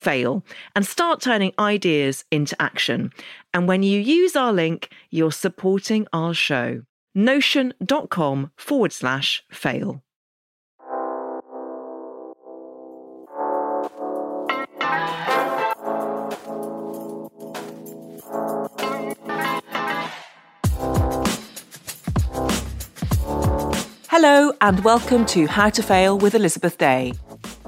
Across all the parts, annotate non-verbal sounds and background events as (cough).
fail and start turning ideas into action. And when you use our link, you're supporting our show. Notion.com forward slash fail. Hello, and welcome to How to Fail with Elizabeth Day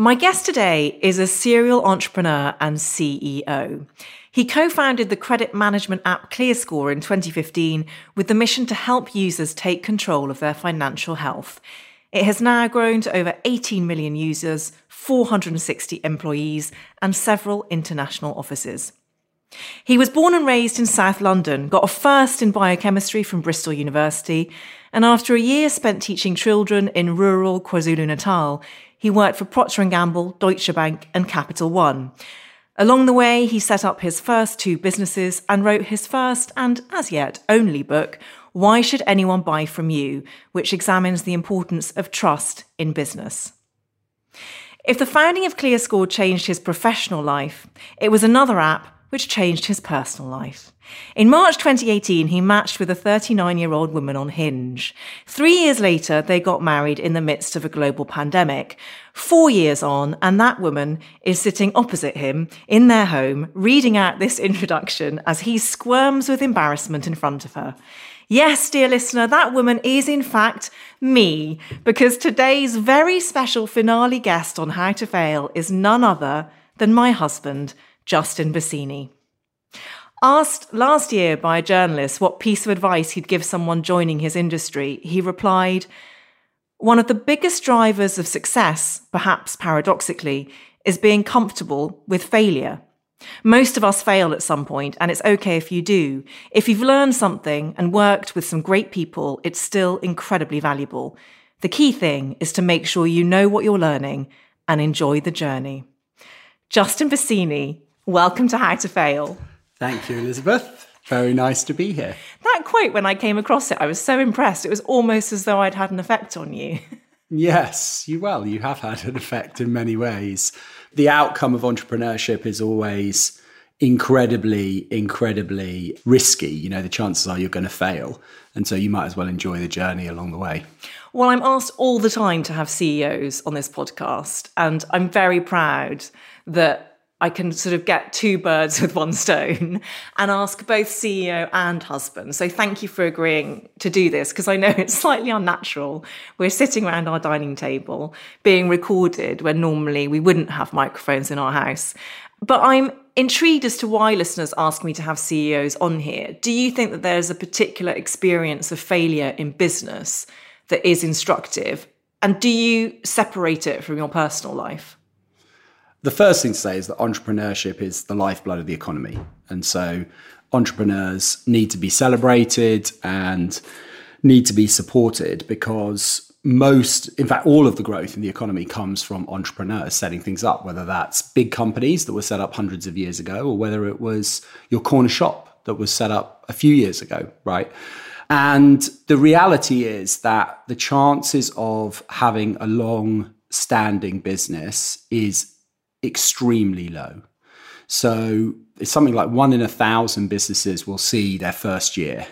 My guest today is a serial entrepreneur and CEO. He co founded the credit management app ClearScore in 2015 with the mission to help users take control of their financial health. It has now grown to over 18 million users, 460 employees, and several international offices. He was born and raised in South London, got a first in biochemistry from Bristol University, and after a year spent teaching children in rural KwaZulu-Natal, he worked for Procter & Gamble, Deutsche Bank and Capital One. Along the way, he set up his first two businesses and wrote his first and, as yet, only book, Why Should Anyone Buy From You, which examines the importance of trust in business. If the founding of ClearScore changed his professional life, it was another app which changed his personal life. In March 2018, he matched with a 39 year old woman on Hinge. Three years later, they got married in the midst of a global pandemic. Four years on, and that woman is sitting opposite him in their home, reading out this introduction as he squirms with embarrassment in front of her. Yes, dear listener, that woman is in fact me, because today's very special finale guest on How to Fail is none other than my husband, Justin Basini. Asked last year by a journalist what piece of advice he'd give someone joining his industry, he replied, One of the biggest drivers of success, perhaps paradoxically, is being comfortable with failure. Most of us fail at some point, and it's okay if you do. If you've learned something and worked with some great people, it's still incredibly valuable. The key thing is to make sure you know what you're learning and enjoy the journey. Justin Basini, welcome to How to Fail. Thank you, Elizabeth. Very nice to be here. That quote, when I came across it, I was so impressed. It was almost as though I'd had an effect on you. (laughs) Yes, you well, you have had an effect in many ways. The outcome of entrepreneurship is always incredibly, incredibly risky. You know, the chances are you're going to fail. And so you might as well enjoy the journey along the way. Well, I'm asked all the time to have CEOs on this podcast, and I'm very proud that I can sort of get two birds (laughs) with one stone and ask both CEO and husband. So thank you for agreeing to do this because I know (laughs) it's slightly unnatural. We're sitting around our dining table being recorded when normally we wouldn't have microphones in our house. But I'm intrigued as to why listeners ask me to have CEOs on here. Do you think that there's a particular experience of failure in business that is instructive? And do you separate it from your personal life? The first thing to say is that entrepreneurship is the lifeblood of the economy. And so entrepreneurs need to be celebrated and need to be supported because most, in fact, all of the growth in the economy comes from entrepreneurs setting things up, whether that's big companies that were set up hundreds of years ago or whether it was your corner shop that was set up a few years ago, right? And the reality is that the chances of having a long standing business is extremely low. So it's something like one in a thousand businesses will see their first year.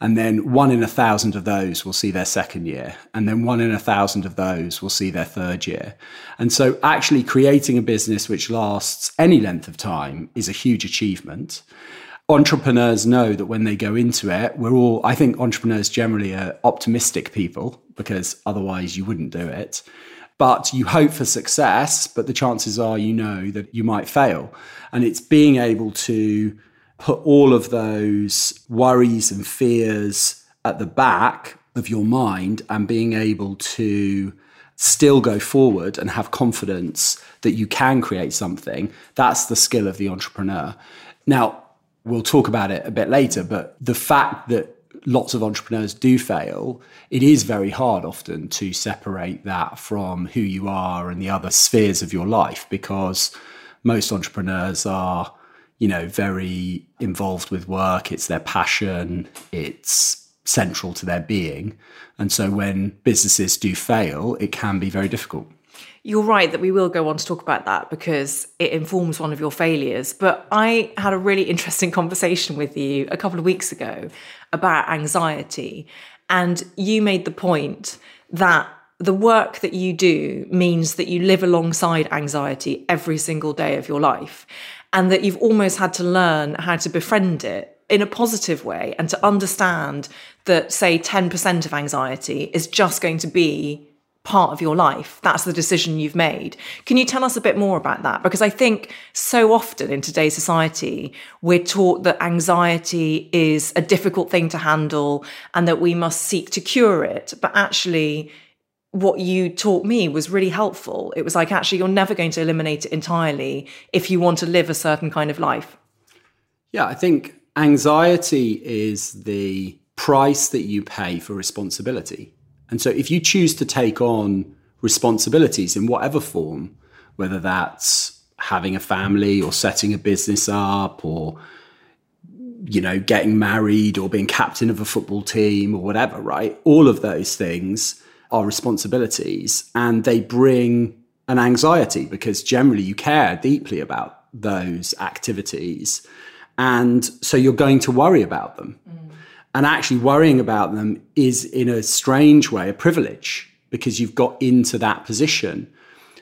And then one in a thousand of those will see their second year. And then one in a thousand of those will see their third year. And so actually creating a business which lasts any length of time is a huge achievement entrepreneurs know that when they go into it, we're all, I think entrepreneurs generally are optimistic people because otherwise you wouldn't do it. But you hope for success, but the chances are you know that you might fail. And it's being able to put all of those worries and fears at the back of your mind and being able to still go forward and have confidence that you can create something. That's the skill of the entrepreneur. Now, we'll talk about it a bit later, but the fact that lots of entrepreneurs do fail, it is very hard often to separate that from who you are and the other spheres of your life because most entrepreneurs are, you know, very involved with work, it's their passion, it's central to their being. And so when businesses do fail, it can be very difficult. You're right that we will go on to talk about that because it informs one of your failures. But I had a really interesting (laughs) conversation with you a couple of weeks ago about anxiety. And you made the point that the work that you do means that you live alongside anxiety every single day of your life. And that you've almost had to learn how to befriend it in a positive way and to understand that, say, 10% of anxiety is just going to be part of your life. That's the decision you've made. Can you tell us a bit more about that? Because I think so often in today's society, we're taught that anxiety is a difficult thing to handle and that we must seek to cure it. But actually, what you taught me was really helpful. It was like, actually, you're never going to eliminate it entirely if you want to live a certain kind of life. Yeah, I think anxiety is the price that you pay for responsibility. And so if you choose to take on responsibilities in whatever form, whether that's having a family or setting a business up or you know getting married or being captain of a football team or whatever right? All of those things are responsibilities and they bring an anxiety because generally you care deeply about those activities. And so you're going to worry about them. Mm. And actually, worrying about them is, in a strange way, a privilege because you've got into that position.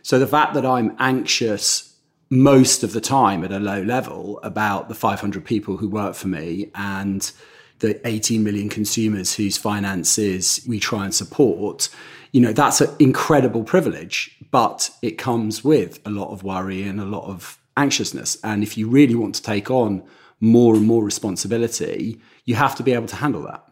So the fact that I'm anxious most of the time at a low level about the 500 people who work for me and the 18 million consumers whose finances we try and support, you know, that's an incredible privilege, but it comes with a lot of worry and a lot of anxiousness. And if you really want to take on more and more responsibility, you have to be able to handle that.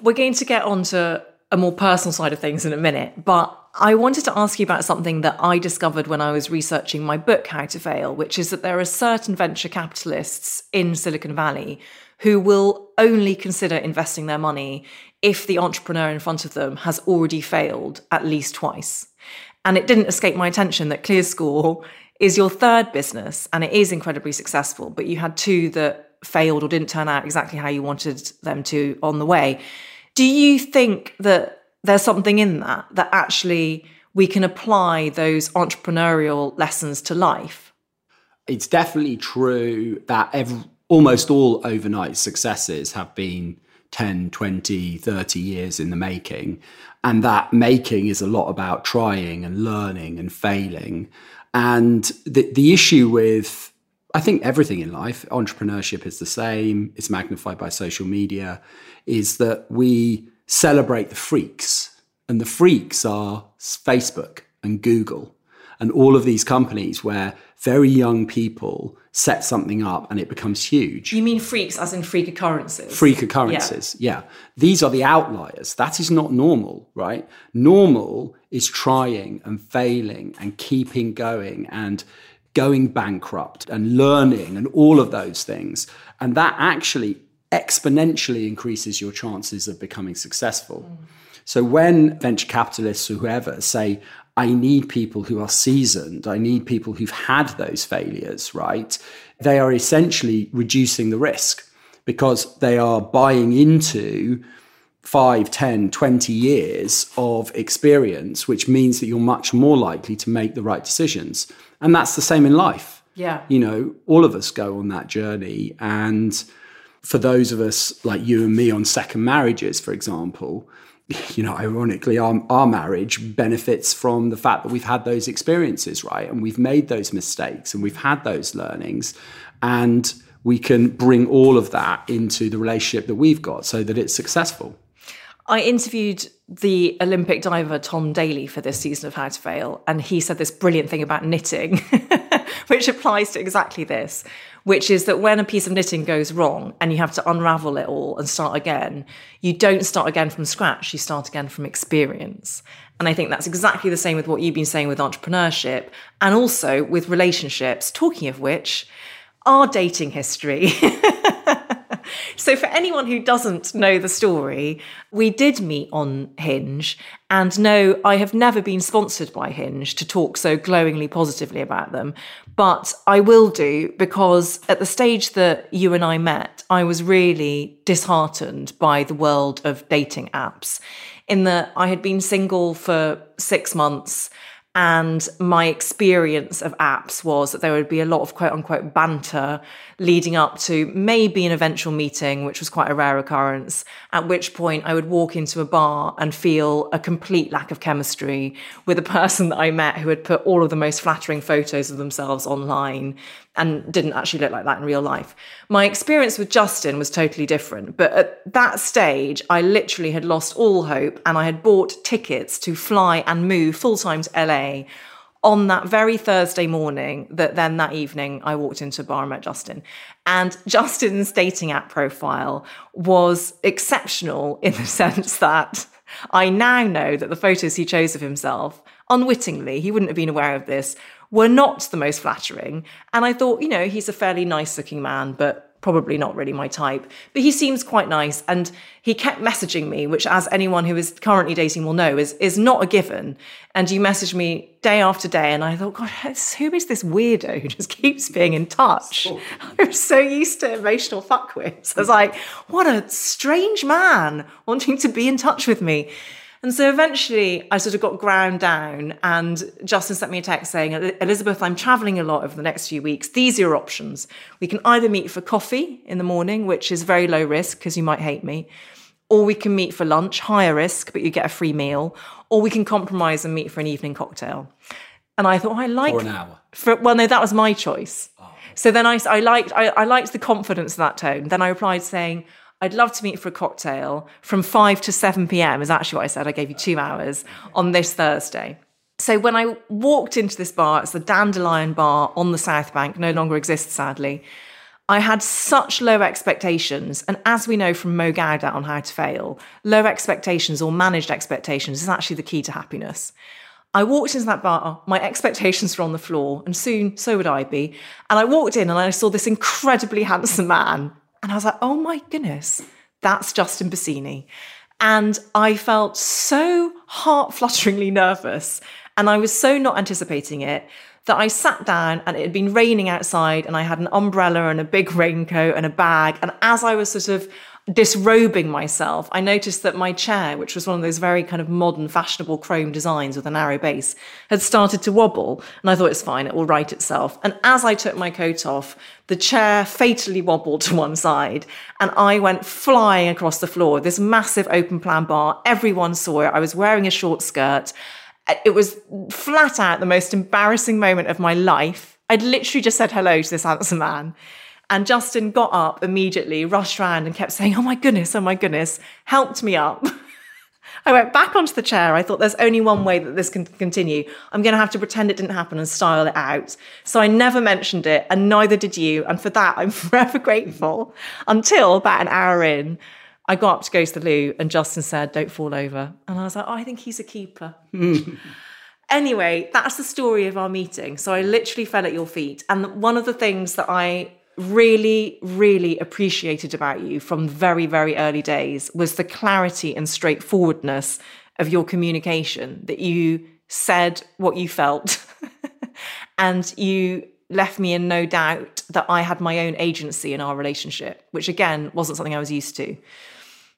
We're going to get on to a more personal side of things in a minute, but I wanted to ask you about something that I discovered when I was researching my book, How to Fail, which is that there are certain venture capitalists in Silicon Valley who will only consider investing their money if the entrepreneur in front of them has already failed at least twice. And it didn't escape my attention that ClearScore is your third business and it is incredibly successful, but you had two that failed or didn't turn out exactly how you wanted them to on the way. Do you think that there's something in that, that actually we can apply those entrepreneurial lessons to life? It's definitely true that every, almost all overnight successes have been 10, 20, 30 years in the making. And that making is a lot about trying and learning and failing. And the, the issue with I think everything in life, entrepreneurship is the same, it's magnified by social media, is that we celebrate the freaks. And the freaks are Facebook and Google and all of these companies where very young people set something up and it becomes huge. You mean freaks as in freak occurrences? Freak occurrences, yeah. yeah. These are the outliers. That is not normal, right? Normal is trying and failing and keeping going and going bankrupt and learning and all of those things. And that actually exponentially increases your chances of becoming successful. Mm. So when venture capitalists or whoever say, I need people who are seasoned, I need people who've had those failures, right? They are essentially reducing the risk because they are buying into 5, 10, 20 years of experience, which means that you're much more likely to make the right decisions. And that's the same in life. Yeah. You know, all of us go on that journey. And for those of us like you and me on second marriages, for example, (laughs) you know, ironically, our, our marriage benefits from the fact that we've had those experiences, right? And we've made those mistakes and we've had those learnings. And we can bring all of that into the relationship that we've got so that it's successful. I interviewed the Olympic diver Tom Daley for this season of How to Fail, and he said this brilliant thing about knitting, (laughs) which applies to exactly this, which is that when a piece of knitting goes wrong and you have to unravel it all and start again, you don't start again from scratch, you start again from experience. And I think that's exactly the same with what you've been saying with entrepreneurship and also with relationships. Talking of which, our dating history. (laughs) so, for anyone who doesn't know the story, we did meet on Hinge. And no, I have never been sponsored by Hinge to talk so glowingly positively about them. But I will do because at the stage that you and I met, I was really disheartened by the world of dating apps. In that I had been single for six months and my experience of apps was that there would be a lot of quote unquote banter leading up to maybe an eventual meeting, which was quite a rare occurrence, at which point I would walk into a bar and feel a complete lack of chemistry with a (laughs) person that I met who had put all of the most flattering photos of themselves online and didn't actually look like that in real life. My experience with Justin was totally different, but at that stage, I literally had lost all hope and I had bought tickets to fly and move full time to LA on that very Thursday morning that then that evening I walked into a bar and met Justin. And (laughs) Justin's dating app profile was exceptional in the (laughs) sense that I now know that the photos he chose of himself, unwittingly, he wouldn't have been aware of this, were not the most flattering. And I thought, you know, he's a fairly nice looking man, but probably not really my type. But he seems quite nice. And he kept messaging me, which, as anyone who is currently dating will know, is, is not a given. And you messaged me day after day. And I thought, God, who is this weirdo who just (laughs) keeps being in touch? Oh. (laughs) I'm so used to emotional fuckwits. (laughs) I was like, what a strange man wanting to be in touch with me. And so eventually I sort of got ground down and Justin sent me a text saying, Elizabeth, I'm traveling a lot over the next few weeks. These are your options. We can either meet for coffee in the morning, which is very low risk because you might hate me, or we can meet for lunch, higher risk, but you get a free meal, or we can compromise and meet for an evening cocktail. And I thought, oh, I like for an hour. For, well, no, that was my choice. Oh. So then I, I liked I, I liked the confidence of that tone. Then I replied saying, I'd love to meet for a cocktail from 5 to 7 p.m. is actually what I said. I gave you two hours on this Thursday. So when I walked into this bar, it's the Dandelion Bar on the South Bank, no longer exists, sadly. I had such low expectations. And as we know from Mo Gawdat on How to Fail, low expectations or managed expectations is actually the key to happiness. I walked into that bar, my expectations were on the floor, and soon so would I be. And I walked in and I saw this incredibly (laughs) handsome man and I was like, oh my goodness, that's Justin Basini. And I felt so heart flutteringly nervous. And I was so not anticipating it that I sat down and it had been raining outside and I had an umbrella and a big raincoat and a bag. And as I was sort of disrobing myself, I noticed that my chair, which was one of those very kind of modern, fashionable chrome designs with a narrow base, had started to wobble. And I thought it's fine, it will right itself. And as I took my coat off, the chair fatally wobbled to one side and I went flying across the floor. This massive open plan bar, everyone saw it. I was wearing a short skirt. It was flat out the most embarrassing moment of my life. I'd literally just said hello to this handsome man. And Justin got up immediately, rushed around and kept saying, Oh my goodness, oh my goodness, helped me up. (laughs) I went back onto the chair. I thought there's only one way that this can continue. I'm going to have to pretend it didn't happen and style it out. So I never mentioned it, and neither did you. And for that, I'm (laughs) forever grateful. Until about an hour in, I got up to go to the loo, and Justin said, Don't fall over. And I was like, Oh, I think he's a keeper. (laughs) anyway, that's the story of our meeting. So I literally fell at your feet. And one of the things that I really, really appreciated about you from very, very early days was the clarity and straightforwardness of your communication, that you said what you felt (laughs) and you left me in no doubt that I had my own agency in our relationship, which again wasn't something I was used to.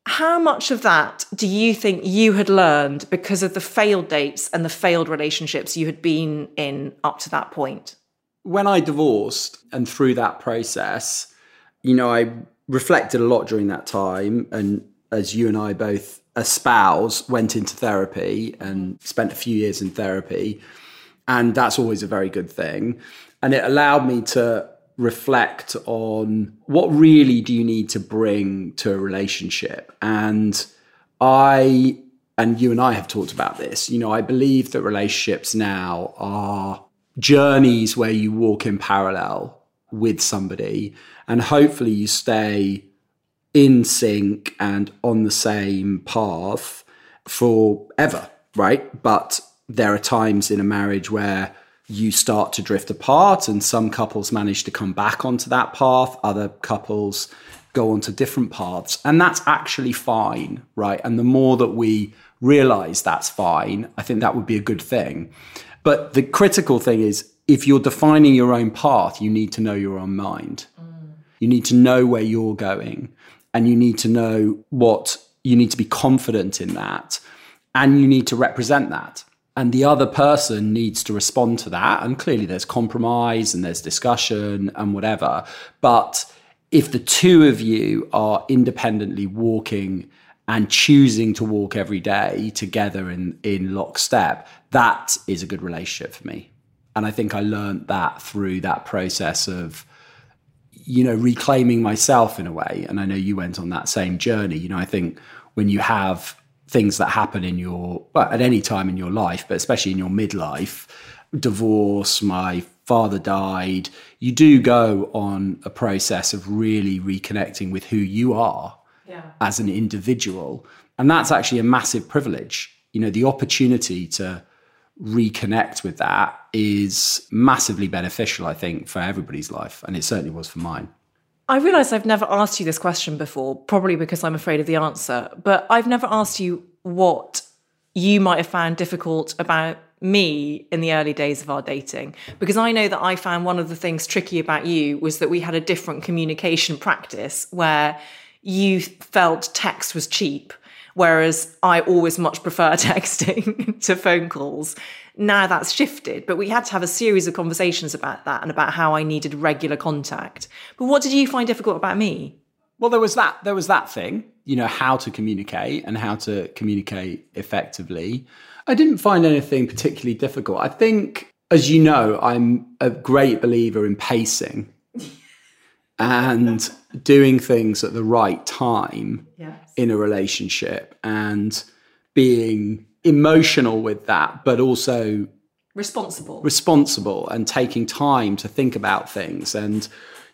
How much of that do you think you had learned because of the failed dates and the failed relationships you had been in up to that point? When I divorced and through that process, you know, I reflected a lot during that time. And as you and I both espouse, went into therapy and spent a few years in therapy. And that's always a very good thing. And it allowed me to reflect on what really do you need to bring to a relationship. And I, and you and I have talked about this, you know, I believe that relationships now are journeys where you walk in parallel with somebody and hopefully you stay in sync and on the same path forever, right? But there are times in a marriage where you start to drift apart, and some couples manage to come back onto that path, other couples go onto different paths, and that's actually fine, right? And the more that we realize that's fine, I think that would be a good thing. But the critical thing is if you're defining your own path, you need to know your own mind. Mm. You need to know where you're going and you need to know what you need to be confident in that and you need to represent that and the other person needs to respond to that and clearly there's compromise and there's discussion and whatever but if the two of you are independently walking and choosing to walk every day together in in lockstep that is a good relationship for me and i think i learned that through that process of you know, reclaiming myself in a way. And I know you went on that same journey. You know, I think when you have things that happen in your, well, at any time in your life, but especially in your midlife, divorce, my father died, you do go on a process of really reconnecting with who you are yeah. as an individual. And that's actually a massive privilege. You know, the opportunity to reconnect with that is massively beneficial, I think, for everybody's life. And it certainly was for mine. I realise I've never asked you this question before, probably because I'm afraid of the answer, but I've never asked you what you might have found difficult about me in the early days of our dating because I know that I found one of the things tricky about you was that we had a different communication practice where you felt text was cheap Whereas I always much prefer (laughs) texting to phone calls. Now that's shifted, but we had to have a series of conversations about that and about how I needed regular contact. But what did you find difficult about me? Well, there was that. There was that thing, you know, how to communicate and how to communicate effectively. I didn't find anything particularly difficult. I think, as you know, I'm a great believer in pacing and doing things at the right time yes. in a relationship and being emotional with that, but also responsible. Responsible and taking time to think about things. And,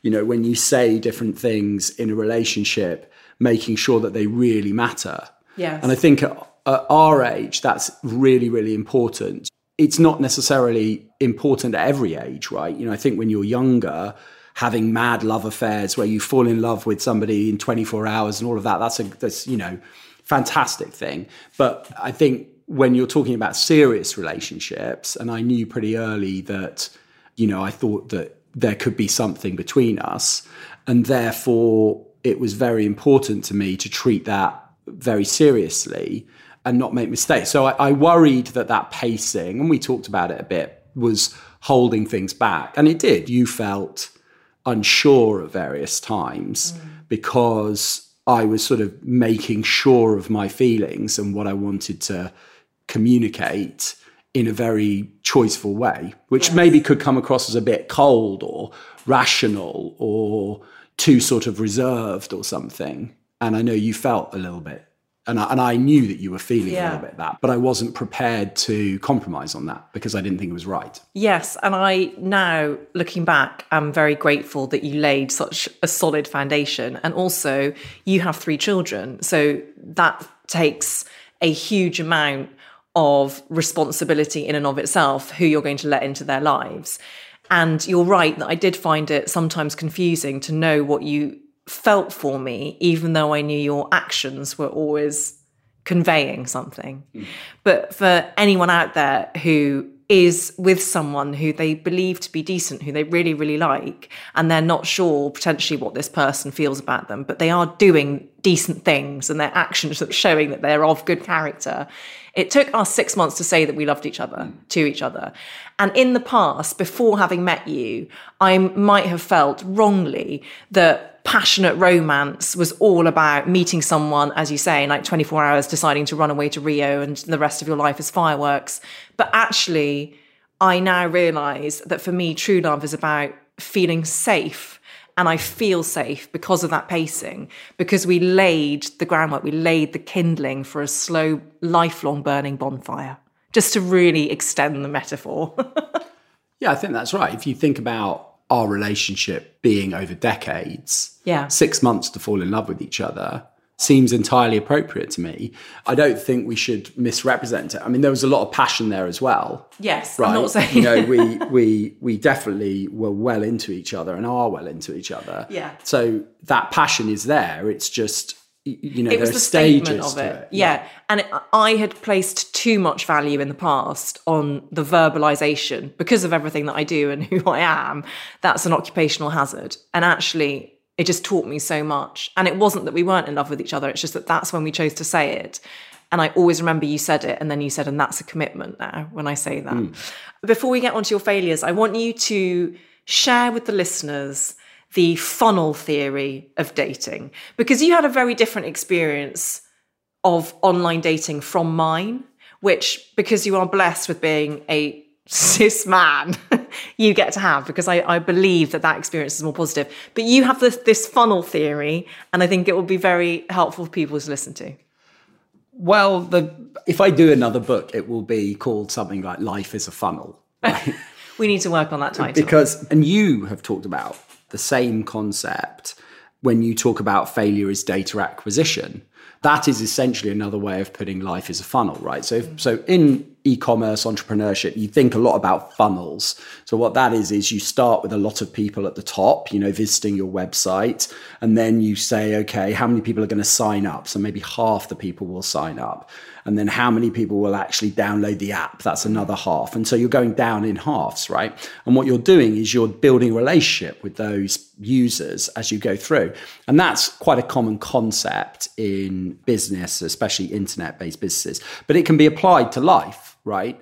you know, when you say different things in a relationship, making sure that they really matter. Yes. And I think at, at our age, that's really, really important. It's not necessarily important at every age, right? You know, I think when you're younger, having mad love affairs where you fall in love with somebody in 24 hours and all of that. That's a that's you know fantastic thing. But I think when you're talking about serious relationships, and I knew pretty early that you know I thought that there could be something between us, and therefore it was very important to me to treat that very seriously and not make mistakes. So I, I worried that that pacing, and we talked about it a bit, was holding things back, and it did. You felt unsure at various times mm. because I was sort of making sure of my feelings and what I wanted to communicate in a very choiceful way, which yes. maybe could come across as a bit cold or rational or too sort of reserved or something. And I know you felt a little bit and I, and I knew that you were feeling yeah. a little bit that, but I wasn't prepared to compromise on that because I didn't think it was right. Yes, and I now looking back, I'm very grateful that you laid such a solid foundation, and also you have three children, so that takes a huge amount of responsibility in and of itself who you're going to let into their lives. And you're right that I did find it sometimes confusing to know what you felt for me, even though I knew your actions were always conveying something. Mm. But for anyone out there who is with someone who they believe to be decent, who they really, really like, and they're not sure potentially what this person feels about them, but they are doing decent things and their actions are showing that they're of good character. It took us six months to say that we loved each other to each other. And in the past, before having met you, I might have felt wrongly that passionate romance was all about meeting someone, as you say, in like 24 hours, deciding to run away to Rio and the rest of your life is fireworks. But actually, I now realize that for me, true love is about feeling safe. And I feel safe because of that pacing, because we laid the groundwork, we laid the kindling for a slow, lifelong burning bonfire, just to really extend the metaphor. (laughs) yeah, I think that's right. If you think about our relationship being over decades, yeah. six months to fall in love with each other seems entirely appropriate to me. I don't think we should misrepresent it. I mean, there was a lot of passion there as well. Yes, right. I'm not saying you know (laughs) we we we definitely were well into each other and are well into each other. Yeah. So that passion is there. It's just you know, it was the statement of it. it. Yeah. yeah. And it, I had placed too much value in the past on the verbalization because of everything that I do and (laughs) who I am. That's an occupational hazard. And actually, it just taught me so much. And it wasn't that we weren't in love with each other, it's just that that's when we chose to say it. And I always remember you said it, and then you said, and that's a commitment now when I say that. Mm. Before we get onto your failures, I want you to share with the listeners the funnel theory of dating because you had a very different experience of online dating from mine, which, because you are blessed with being a cis man, (laughs) you get to have because I, I, believe that that experience is more positive. But you have this, this funnel theory, and I think it will be very helpful for people to listen to. Well, the, if I do another book, it will be called something like Life is a Funnel. Right? (laughs) we need to work on that title. Because, and you have talked about the same concept when you talk about failure as data acquisition. That is essentially another way of putting life as a funnel, right? So, if, mm. so in e-commerce entrepreneurship, you think a lot about funnels. So what that is is you start with a lot of people at the top, you know, visiting your website, and then you say, okay, how many people are going to sign up? So maybe half the people will sign up and then how many people will actually download the app that's another half and so you're going down in halves right and what you're doing is you're building a relationship with those users as you go through and that's quite a common concept in business especially internet based businesses but it can be applied to life right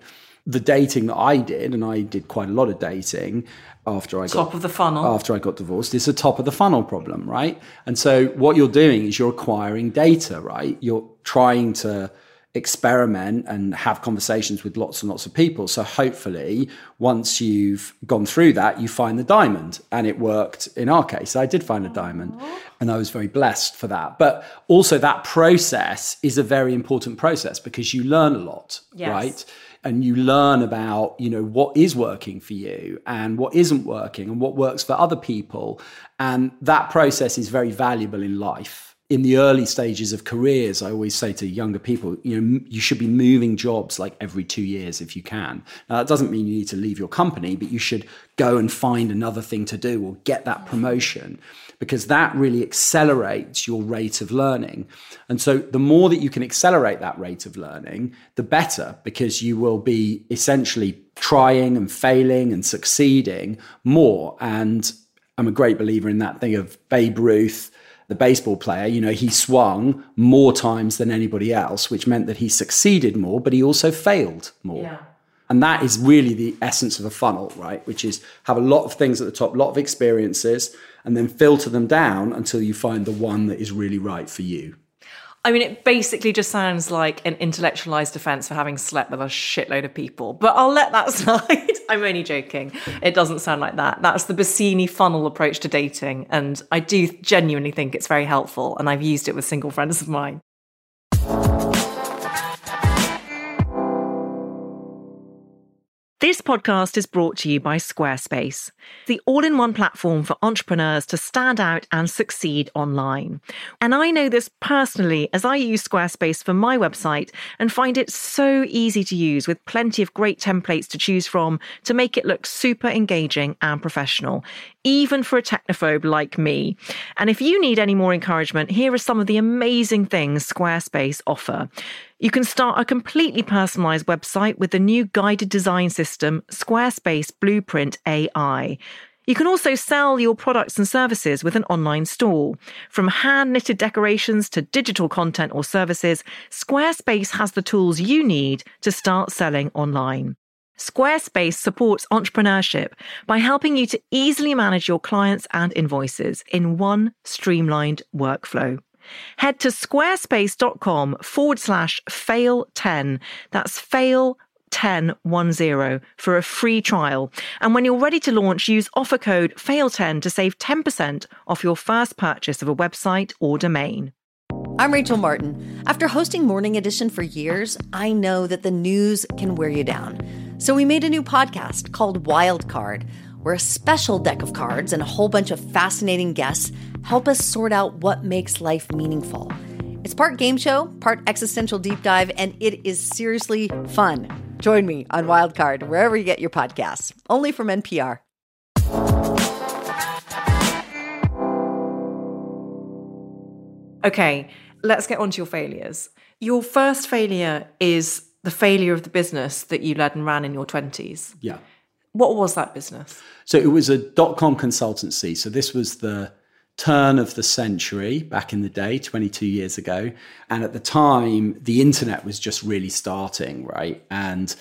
the dating that I did, and I did quite a lot of dating after I top got of the funnel after I got divorced. It's a top of the funnel problem, right? And so what you're doing is you're acquiring data, right? You're trying to experiment and have conversations with lots and lots of people. So hopefully, once you've gone through that, you find the diamond. And it worked in our case. I did find a diamond and I was very blessed for that. But also, that process is a very important process because you learn a lot, yes. right? and you learn about you know what is working for you and what isn't working and what works for other people and that process is very valuable in life in the early stages of careers, I always say to younger people, you know, you should be moving jobs like every two years if you can. Now, that doesn't mean you need to leave your company, but you should go and find another thing to do or get that promotion because that really accelerates your rate of learning. And so, the more that you can accelerate that rate of learning, the better because you will be essentially trying and failing and succeeding more. And I'm a great believer in that thing of Babe Ruth the baseball player, you know, he swung more times than anybody else, which meant that he succeeded more, but he also failed more. Yeah. And that is really the essence of a funnel, right? Which is have a lot of things at the top, a lot of experiences, and then filter them down until you find the one that is really right for you. I mean, it basically just sounds like an intellectualized defense for having slept with a shitload of people, but I'll let that (laughs) slide. I'm only joking. It doesn't sound like that. That's the Basini funnel approach to dating. And I do genuinely think it's very helpful. And I've used it with single friends of mine. This podcast is brought to you by Squarespace, the all in one platform for entrepreneurs to stand out and succeed online. And I know this personally as I use Squarespace for my website and find it so easy to use with plenty of great templates to choose from to make it look super engaging and professional, even for a technophobe like me. And if you need any more encouragement, here are some of the amazing things Squarespace offer. You can start a completely personalized website with the new guided design system, Squarespace Blueprint AI. You can also sell your products and services with an online store. From hand knitted decorations to digital content or services, Squarespace has the tools you need to start selling online. Squarespace supports entrepreneurship by helping you to easily manage your clients and invoices in one streamlined workflow. Head to squarespace.com forward slash fail 10. That's fail 1010 for a free trial. And when you're ready to launch, use offer code FAIL10 to save 10% off your first purchase of a website or domain. I'm Rachel Martin. After hosting Morning Edition for years, I know that the news can wear you down. So we made a new podcast called Wild Card, where a special deck of cards and a whole bunch of fascinating guests help us sort out what makes life meaningful. It's part game show, part existential deep dive, and it is seriously fun. Join me on Wildcard wherever you get your podcasts, only from NPR. Okay, let's get on to your failures. Your first failure is the failure of the business that you led and ran in your 20s. Yeah. What was that business? So it was a dot com consultancy. So this was the turn of the century back in the day, 22 years ago. And at the time, the internet was just really starting, right? And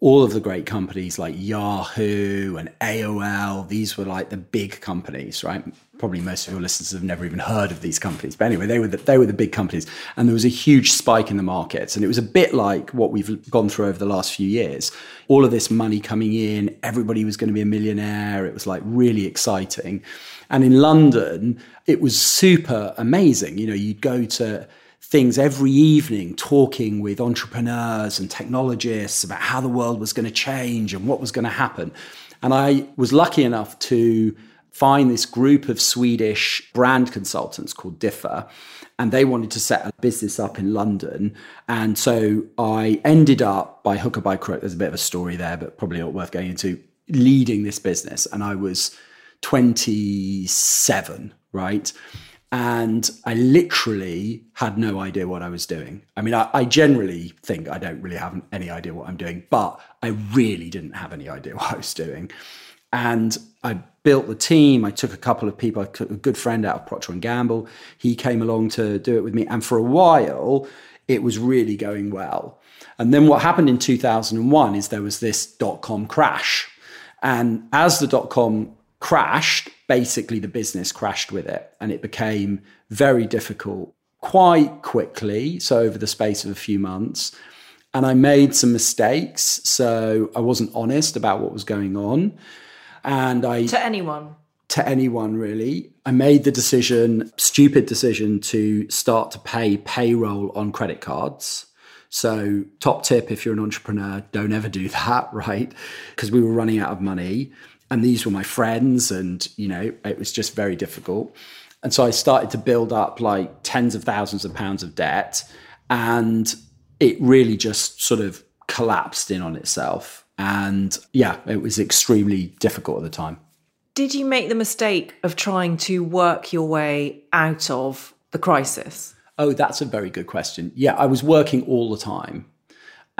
all of the great companies like Yahoo and AOL, these were like the big companies, right? Probably most of your listeners have never even heard of these companies. But anyway, they were the, they were the big companies. And there was a huge spike in the markets. And it was a bit like what we've gone through over the last few years. All of this money coming in, everybody was going to be a millionaire. It was like really exciting. And in London, it was super amazing. You know, you'd go to things every evening talking with entrepreneurs and technologists about how the world was going to change and what was going to happen. And I was lucky enough to find this group of Swedish brand consultants called Differ, and they wanted to set a business up in London. And so I ended up by hook or by crook, there's a bit of a story there, but probably not worth going into, leading this business. And I was 27, right? And I literally had no idea what I was doing. I mean, I, I, generally think I don't really have any idea what I'm doing, but I really didn't have any idea (laughs) what I was doing. And I built the team. I took a couple of people. I took a good friend out of Procter and Gamble. He came along to do it with me, and for a while, it was really going well. And then what happened in 2001 is there was this dot com crash, and as the dot com crashed, basically the business crashed with it and it became very difficult quite quickly. So, over the space of a few months. And I made some mistakes. So, I wasn't honest about what was going on. And I. To anyone? To anyone, really. I made the decision, stupid decision, to start to pay payroll on credit cards. So, top tip if you're an entrepreneur, don't ever do (laughs) that, right? Because we were running out of money and these were my friends and you know it was just very difficult. And so i started to build up like tens of thousands of pounds of debt and it really just sort of collapsed in on itself. And yeah it was extremely difficult at the time. Did you make the mistake of trying to work your way out of the crisis? Oh that's a very good question. Yeah i was working all the time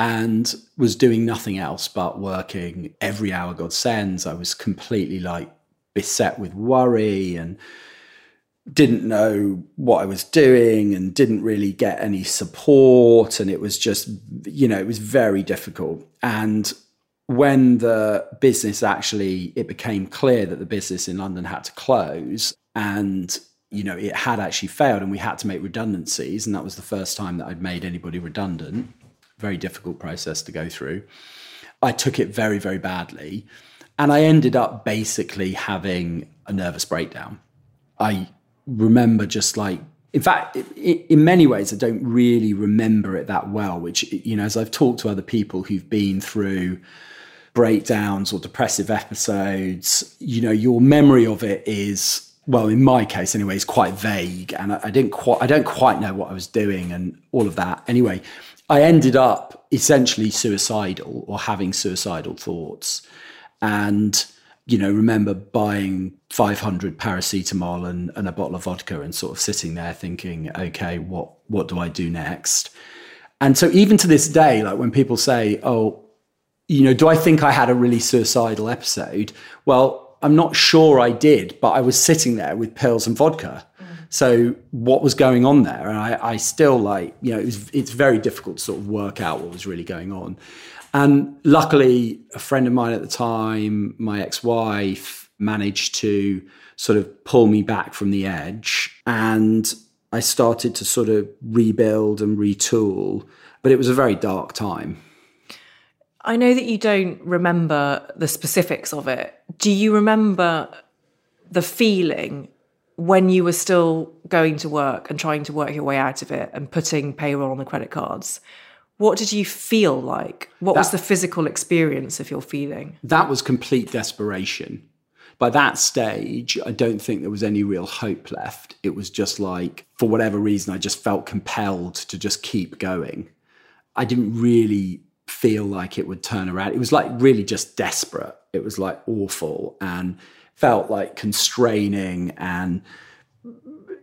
and was doing nothing else but working every hour God sends. I was completely like beset with worry and didn't know what I was doing and didn't really get any support. And it was just, you know, it was very difficult. And when the business actually, it became clear that the business in London had to close and you know, it had actually failed and we had to make redundancies. And that was the first time that I'd made anybody redundant very difficult process to go through. I took it very, very badly. And I ended up basically having a nervous breakdown. I remember just like, in fact, in many ways, I don't really remember it that well, which, you know, as I've talked to other people who've been through breakdowns or depressive episodes, you know, your memory of it is well, in my case anyway, is quite vague, and I, I, didn't quite, I don't quite know what I was doing, and all of that. Anyway, I ended up essentially suicidal or having suicidal thoughts. And, you know, remember buying 500 paracetamol and, and a bottle of vodka and sort of sitting there thinking, okay, what, what do I do next? And so even to this day, like when people say, oh, you know, do I think I had a really suicidal episode? Well, I'm not sure I did, but I was sitting there with pills and vodka. So what was going on there? And I, I still like, you know, it was, it's very difficult to sort of work out what was really going on. And luckily, a friend of mine at the time, my ex-wife, managed to sort of pull me back from the edge. And I started to sort of rebuild and retool. But it was a very dark time. I know that you don't remember the specifics of it. Do you remember the feeling when you were still going to work and trying to work your way out of it and putting payroll on the credit cards? What did you feel like? What that, was the physical experience of your feeling? That was complete desperation. By that stage, I don't think there was any real hope left. It was just like, for whatever reason, I just felt compelled to just keep going. I didn't really feel like it would turn around. It was like really just desperate. It was like awful and felt like constraining and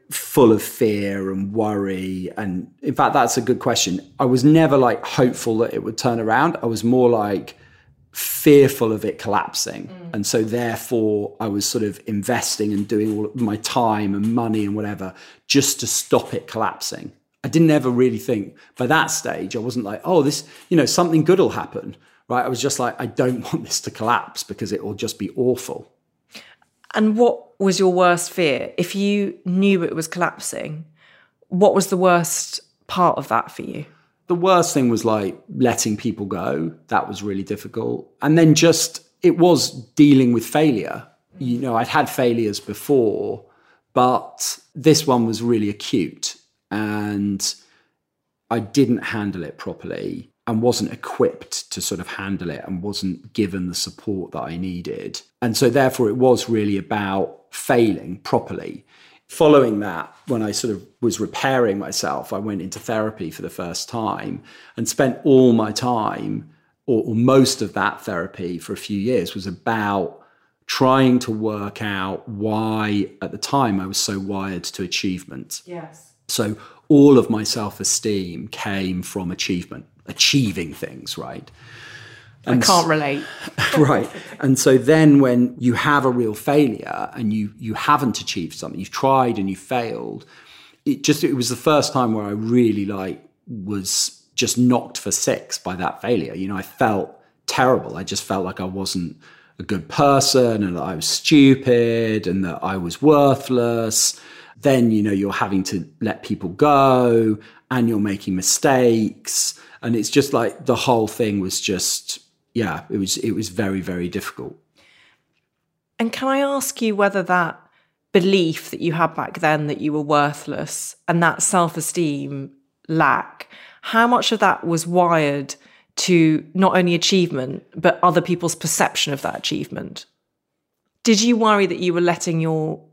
full of fear and worry. And in fact, that's a good question. I was never like hopeful that it would turn around. I was more like fearful of it collapsing. Mm. And so therefore I was sort of investing and doing all of my time and money and whatever just to stop it collapsing. I didn't ever really think by that stage, I wasn't like, oh, this, you know, something good will happen. Right. I was just like, I don't (laughs) want this to collapse because it will just be awful. And what was your worst fear? If you knew it was collapsing, what was the worst part of that for you? The worst thing was like letting people go. That was really difficult. And then just, it was dealing with failure. You know, I'd had failures before, but this one was really acute and I didn't handle it properly and wasn't equipped to sort of handle it and wasn't given the support that I needed. And so, therefore, it was really about failing properly. Following that, when I sort of was repairing myself, I went into therapy for the first time and spent all my time, or, or most of that therapy for a few years, was about trying to work out why, at the time, I was so wired to achievement. Yes. So, all of my self esteem came from achievement achieving things, right? And I can't relate. (laughs) right. And so then when you have a real failure and you you haven't achieved something, you've tried and you failed, it just it was the first time where I really like was just knocked for six by that failure. You know, I felt terrible. I just felt like I wasn't a good person and that I was stupid and that I was worthless. Then, you know, you're having to let people go and you're making mistakes and it's just like the whole thing was just yeah it was it was very very difficult. And can i ask you whether that belief that you had back then that you were worthless and that self-esteem lack how much of that was wired to not only achievement but other people's perception of that achievement? Did you worry that you were letting your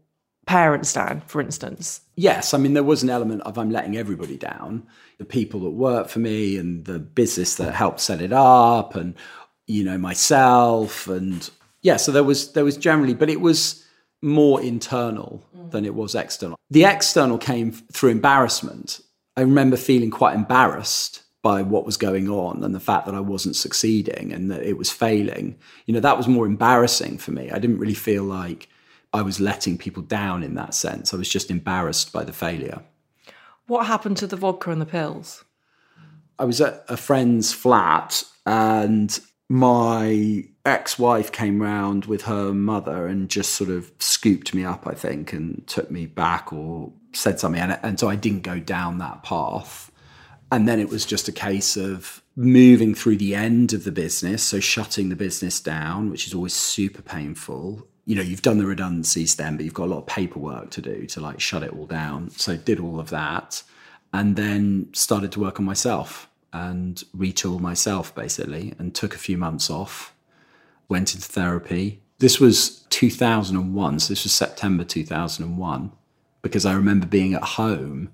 parents down for instance? Yes i mean there was an element of i'm letting everybody down the people that work for me and the business that helped set it up and you know myself and yeah so there was there was generally but it was more internal mm. than it was external the external came through embarrassment i remember feeling quite embarrassed by what was going on and the fact that I wasn't succeeding and that it was failing. You know, that was more embarrassing for me. I didn't really feel like I was letting people down in that sense. I was just embarrassed by the failure. What happened to the vodka and the pills? I was at a friend's flat and my ex-wife came round with her mother and just sort of scooped me up, I think, and took me back or said something. And, and so I didn't go down that path. And then it was just a case of moving through the end of the business, so shutting the business down, which is always super painful, you know you've done the redundancies then but you've got a lot of paperwork to do to like shut it all down. So did all of that and then started to work on myself and retool myself basically and took a few months off went into therapy. This was 2001 so this was september 2001 because i remember being at home.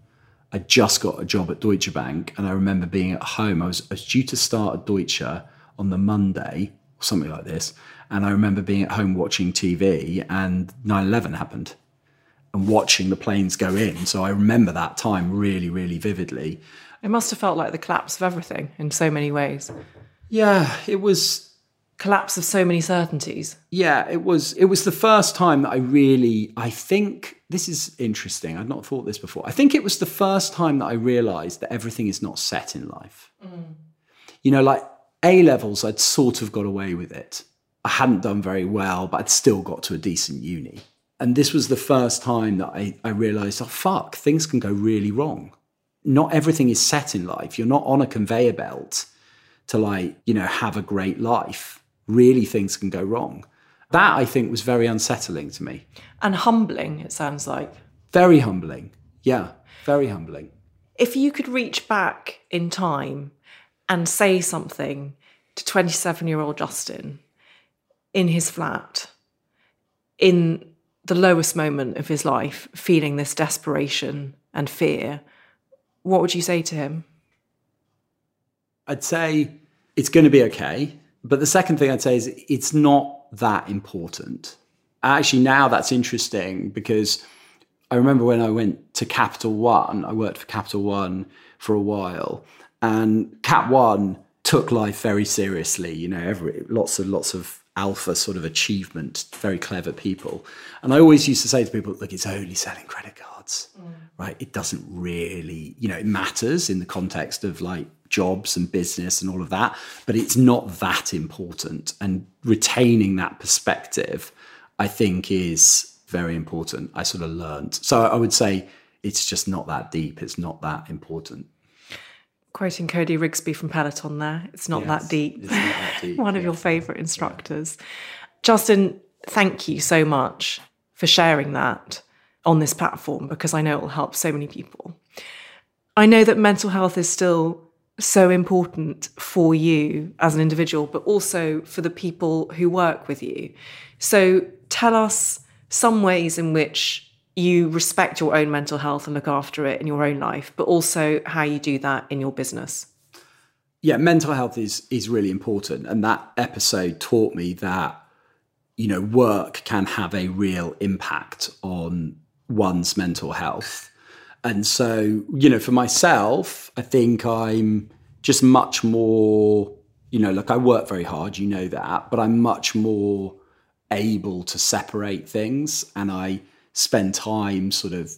I just got a job at deutsche bank and i remember being at home. I was, I was due to start at deutsche on the monday or something like this and I remember being at home watching TV and 9 11 happened and watching the planes go in. So I remember that time really, really vividly. It must have felt like the collapse of everything in so many ways. Yeah, it was Collapse of so many certainties. yeah, it was it was the first time that I really I think this is interesting. I'd not thought this before. I think it was the first time that I realized that everything is not set in life. Mm. You know, like A levels I'd sort of got away with it. I hadn't done very well, but I'd still got to a decent uni. And this was the first time that I, I realized, oh fuck, things can go really wrong. Not everything is set in life. You're not on a conveyor belt to like, you know, have a great life. Really things can go wrong. That I think was very unsettling to me. And humbling, it sounds like. Very humbling. Yeah, very humbling. If you could reach back in time and say something to 27 year old Justin in his flat, in the lowest moment of his life, feeling this desperation and fear, what would you say to him? I'd say it's going to be okay. But the second thing I'd say is it's not that important. Actually, now that's interesting because I remember when I went to Capital One, I worked for Capital One for a while, and Cap One took life very seriously. You know, every lots and lots of alpha sort of achievement, very clever people. And I always used to say to people, look, it's only selling credit cards, mm. right? It doesn't really, you know, it matters in the context of like jobs and business and all of that, but it's not that important. And retaining that perspective, I think, is very important. I sort of learned. So I would say it's just not that deep. It's not that important. Quoting Cody Rigsby from Peloton there, it's not Yes, that deep. it's not that (laughs) deep, One of yeah. your favourite instructors. Justin, thank you so much for sharing that on this platform because I know it will help so many people. I know that mental health is still so important for you as an individual, but also for the people who work with you. So tell us some ways in which you respect your own mental health and look after it in your own life, but also how you do that in your business. yeah, mental health is is really important, and that episode taught me that you know work can have a real impact on one's mental health, and so you know for myself, I think I'm just much more you know like I work very hard, you know that, but I'm much more able to separate things, and I spend time sort of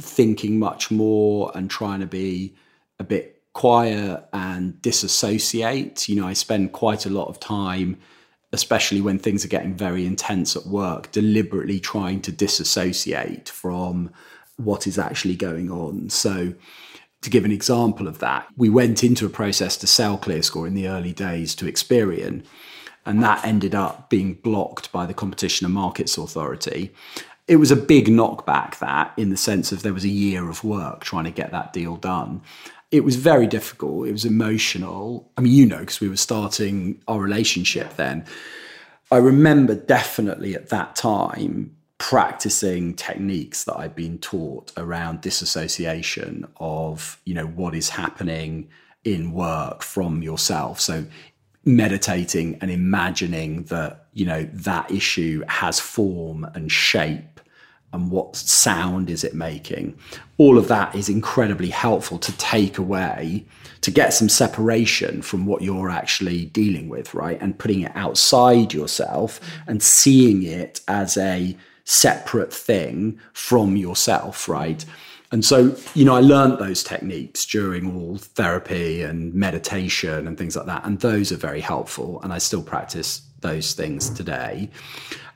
thinking much more and trying to be a bit quiet and disassociate. You know, I spend quite a lot of time, especially when things are getting very intense at work, deliberately trying to disassociate from what is actually going on. So, to give an example of that, we went into a process to sell ClearScore in the early days to Experian, and that ended up being blocked by the Competition and Markets Authority. It was a big knockback, that in the sense of there was a year of work trying to get that deal done. It was very difficult. It was emotional. I mean, you know, because we were starting our relationship then. I remember definitely at that time practicing techniques that I'd been taught around disassociation of, you know, what is happening in work from yourself. So meditating and imagining that, you know, that issue has form and shape and what sound is it making. All of that is incredibly helpful to take away, to get some separation from what you're actually dealing with, right? And putting it outside yourself and seeing it as a separate thing from yourself, right? And so, you know, I learned those techniques during all therapy and meditation and things like that. And those are very helpful. And I still practice those things today.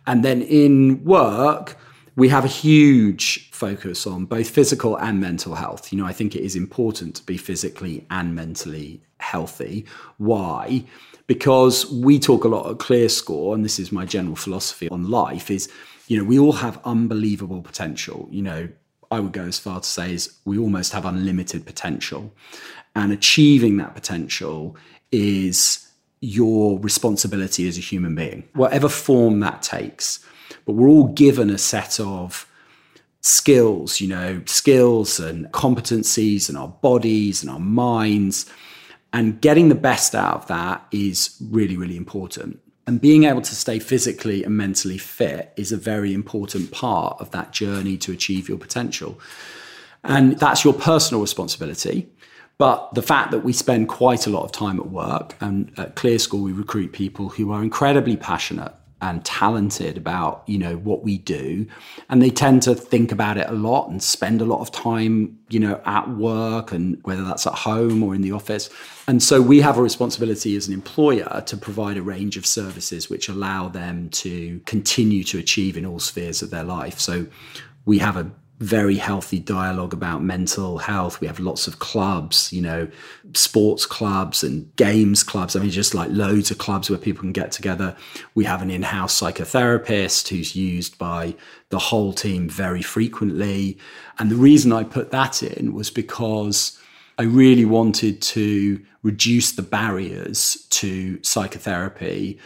And then in work, we have a huge focus on both physical and mental health. You know, I think it is important to be physically and mentally healthy. Why? Because we talk a lot at Clear Score, and this is my general philosophy on life, is, you know, we all have unbelievable potential. You know, I would go as far to say is we almost have unlimited potential. And achieving that potential is your responsibility as a human being, whatever form that takes. But we're all given a set of skills, you know, skills and competencies and our bodies and our minds. And getting the best out of that is really, really important. And being able to stay physically and mentally fit is a very important part of that journey to achieve your potential. And that's your personal responsibility. But the fact that we spend quite a lot of time at work, and at ClearScore, we recruit people who are incredibly passionate and talented about you know what we do. And they tend to think about it a lot and spend a lot of time you know at work and whether that's at home or in the office. And so we have a responsibility as an employer to provide a range of services which allow them to continue to achieve in all spheres of their life. So we have a very healthy dialogue about mental health. We have lots of clubs, you know, sports clubs and games clubs. I mean, just like loads of clubs where people can get together. We have an in house psychotherapist who's used by the whole team very frequently. And the reason I put that in was because I really wanted to reduce the barriers to psychotherapy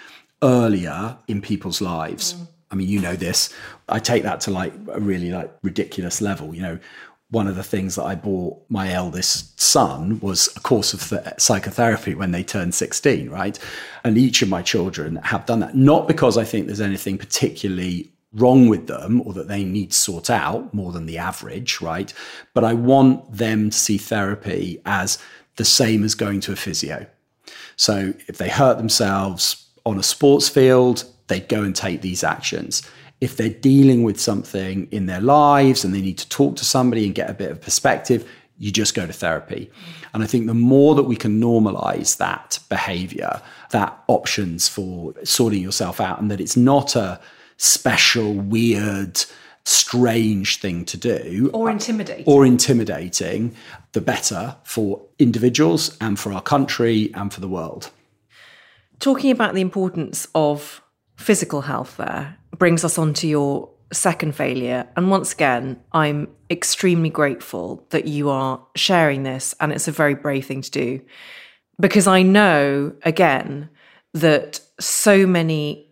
earlier in people's lives. Mm mean, you know this. I take that to like a really like ridiculous level. You know, one of the things that I bought my eldest son was a course of th- psychotherapy when they turned 16, right? And each of my children have done that. Not because I think there's anything particularly wrong with them or that they need to sort out more than the average, right? But I want them to see therapy as the same as going to a physio. So if they hurt themselves on a sports field, they'd go and take these actions. If they're dealing with something in their lives and they need to talk to somebody and get a bit of perspective, you just go to therapy. And I think the more that we can normalize that behavior, that options for sorting yourself out, and that it's not a special, weird, strange thing to do or intimidating or intimidating the better for individuals and for our country and for the world talking about the importance of physical health there brings us on to your second failure. And once again, I'm extremely grateful that you are sharing this. And it's a very brave thing to do because I know, again, that so many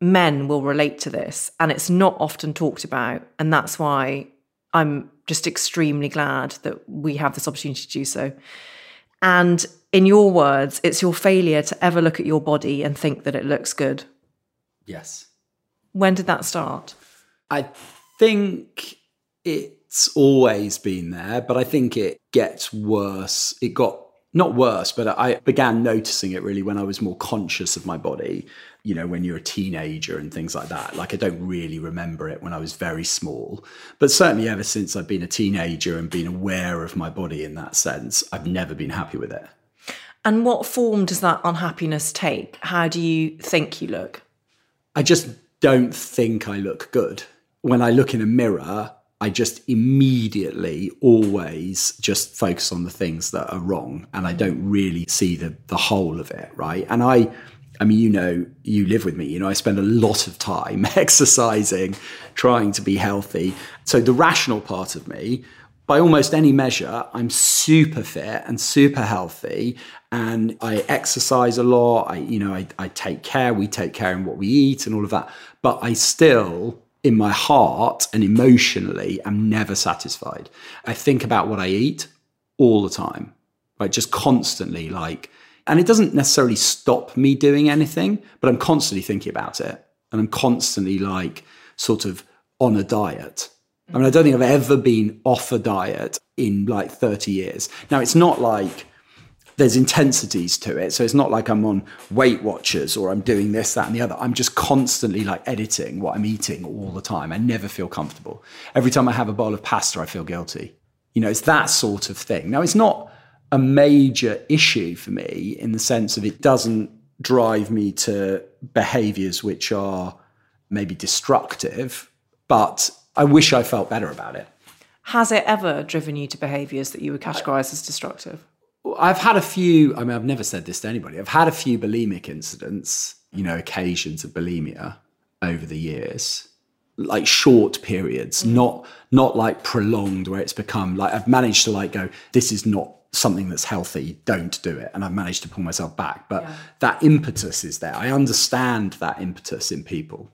men will relate to this and it's not often talked about. And that's why I'm just extremely glad that we have this opportunity to do so. And in your words, it's your failure to ever look at your body and think that it looks good. Yes. When did that start? I think it's always been there, but I think it gets worse. It got not worse, but I began noticing it really when I was more conscious of my body. You know, when you're a teenager and things like that. Like, I don't really remember it when I was very small. But certainly, ever since I've been a teenager and been aware of my body in that sense, I've never been happy with it. And what form does that unhappiness take? How do you think you look? I just don't think I look good. When I look in a mirror, I just immediately always just focus on the things that are wrong and I don't really see the the whole of it, right? And I I mean, you know, you live with me, you know, I spend a lot of time (laughs) exercising, trying to be healthy. So the rational part of me by almost any measure, I'm super fit and super healthy, and I exercise a lot. I, you know, I, I take care. We take care in what we eat and all of that. But I still, in my heart and emotionally, am never satisfied. I think about what I eat all the time, right? Just constantly, like, and it doesn't necessarily stop me doing anything, but I'm constantly thinking about it, and I'm constantly like, sort of on a diet I mean, I don't think I've ever been off a diet in like 30 years. Now, it's not like there's intensities to it. So it's not like I'm on Weight Watchers or I'm doing this, that, and the other. I'm just constantly like editing what I'm eating all the time. I never feel comfortable. Every time I have a bowl of pasta, I feel guilty. You know, it's that sort of thing. Now, it's not a major issue for me in the sense of it doesn't drive me to behaviors which are maybe destructive, but I wish I felt better about it. Has it ever driven you to behaviours that you would categorise as destructive? I've had a few, I mean, I've never said this to anybody. I've had a few bulimic incidents, you know, occasions of bulimia over the years, like short periods, mm. not not like prolonged where it's become like I've managed to like go, this is not something that's healthy, don't do it. And I've managed to pull myself back. But yeah. that impetus is there. I understand that impetus in people.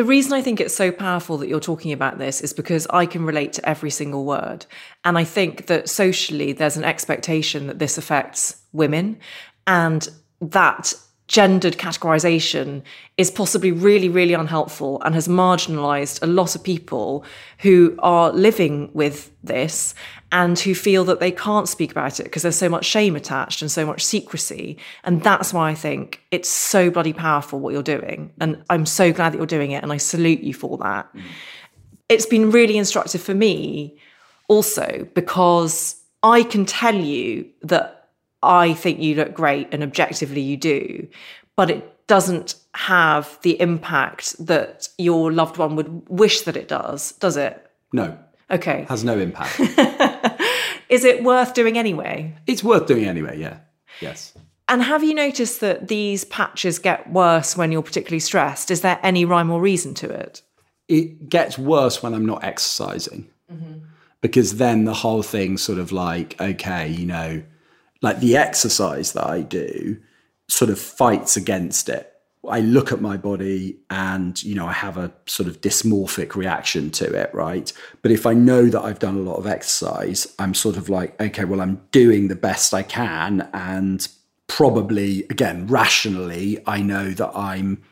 The reason I think it's so powerful that you're talking about this is because I can relate to every single word. And I think that socially, there's an expectation that this affects women. And that gendered categorization is possibly really, really unhelpful and has marginalized a lot of people who are living with this and who feel that they can't speak about it because there's so much shame attached and so much secrecy. And that's why I think it's so bloody powerful what you're doing. And I'm so glad that you're doing it and I salute you for that. Mm. It's been really instructive for me also because I can tell you that I think you look great and objectively you do, but it doesn't have the impact that your loved one would wish that it does, does it? No. Okay. Has no impact. (laughs) Is it worth doing anyway? It's worth doing anyway, yeah. Yes. And have you noticed that these patches get worse when you're particularly stressed? Is there any rhyme or reason to it? It gets worse when I'm not exercising. Mm-hmm. Because then the whole thing sort of like, okay, you know, like the exercise that I do sort of fights against it. I look at my body and, you know, I have a sort of dysmorphic reaction to it, right? But if I know that I've done a lot of exercise, I'm sort of like, okay, well, I'm doing the best I can. And probably, again, rationally, I know that I'm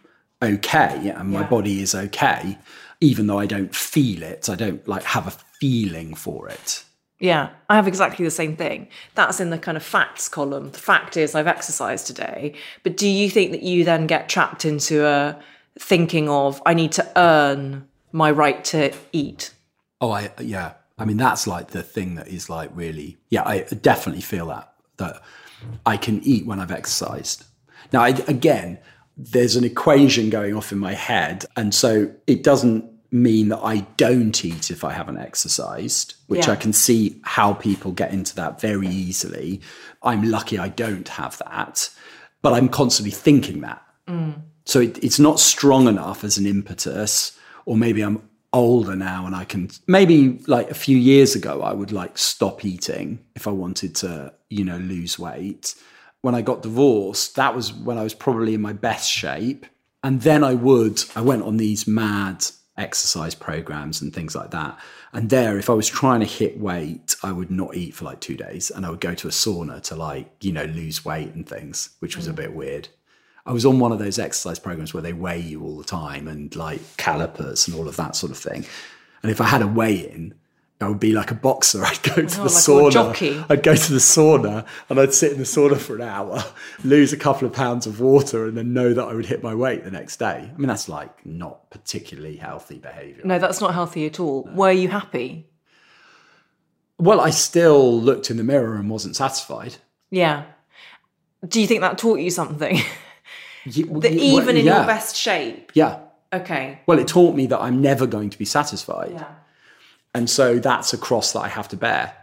okay and my yeah. body is okay, even though I don't feel it. I don't like have a feeling for it. Yeah, I have exactly the same thing. That's in the kind of facts column. The fact is, I've exercised today. But do you think that you then get trapped into a thinking of, I need to earn my right to eat? Oh, I, yeah. I mean, that's like the thing that is like really, yeah, I definitely feel that, that I can eat when I've exercised. Now, I, again, there's an equation going off in my head. And so it doesn't mean that I don't eat if I haven't exercised, which yeah. I can see how people get into that very easily. I'm lucky I don't have that, but I'm constantly thinking that. Mm. So it, it's not strong enough as an impetus, or maybe I'm older now and I can maybe like a few years ago I would like stop eating if I wanted to, you know, lose weight. When I got divorced, that was when I was probably in my best shape. And then I would, I went on these mad exercise programs and things like that. And there, if I was trying to hit weight, I would not eat for like two days and I would go to a sauna to like, you know, lose weight and things, which was a mm. bit weird. I was on one of those exercise programs where they weigh you all the time and like calipers and all of that sort of thing. And if I had a weigh in, I would be like a boxer. (laughs) I'd go to oh, the like sauna. I'd go to the sauna and I'd sit in the sauna for an hour, lose a couple of pounds of water, and then know that I would hit my weight the next day. I mean, that's like not particularly healthy behavior. No, that's not healthy at all. No. Were you happy? Well, I still looked in the mirror and wasn't satisfied. Yeah. Do you think that taught you something? (laughs) Yeah, that even well, in yeah. your best shape? Yeah. Okay. Well, it taught me that I'm never going to be satisfied. Yeah and so that's a cross that I have to bear.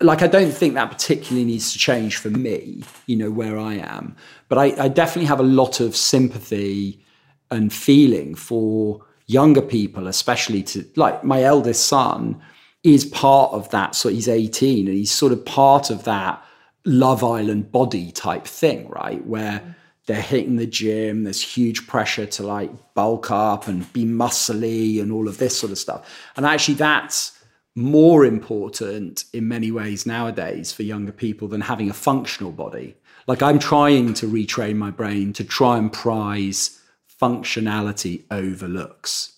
Like, I don't think that particularly needs to change for me, you know, where I am. But I, I definitely have a lot of sympathy and feeling for younger people, especially to like my eldest son is part of that. So he's 18 and he's sort of part of that Love Island body type thing, right? Where mm. They're hitting the gym, there's huge pressure to like bulk up and be muscly and all of this sort of stuff. And actually, that's more important in many ways nowadays for younger people than having a functional body. Like I'm trying to retrain my brain to try and prize functionality over looks.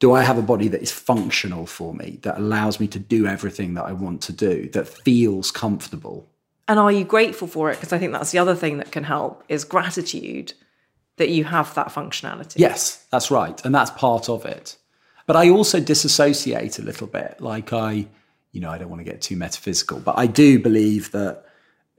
Do I have a body that is functional for me, that allows me to do everything that I want to do, that feels comfortable? And are you grateful for it? Because I think that's the other thing that can help is gratitude that you have that functionality. Yes, that's right. And that's part of it. But I also disassociate a little bit. Like I, you know, I don't want to get too metaphysical, but I do believe that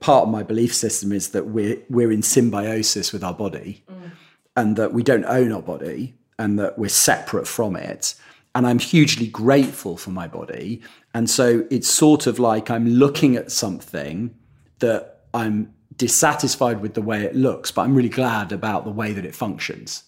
part of my belief system is that we're we're in symbiosis with our body mm. and that we don't own our body and that we're separate from it. And I'm hugely grateful for my body. And so it's sort of like I'm looking at something that I'm dissatisfied with the way it looks, but I'm really glad about the way that it functions.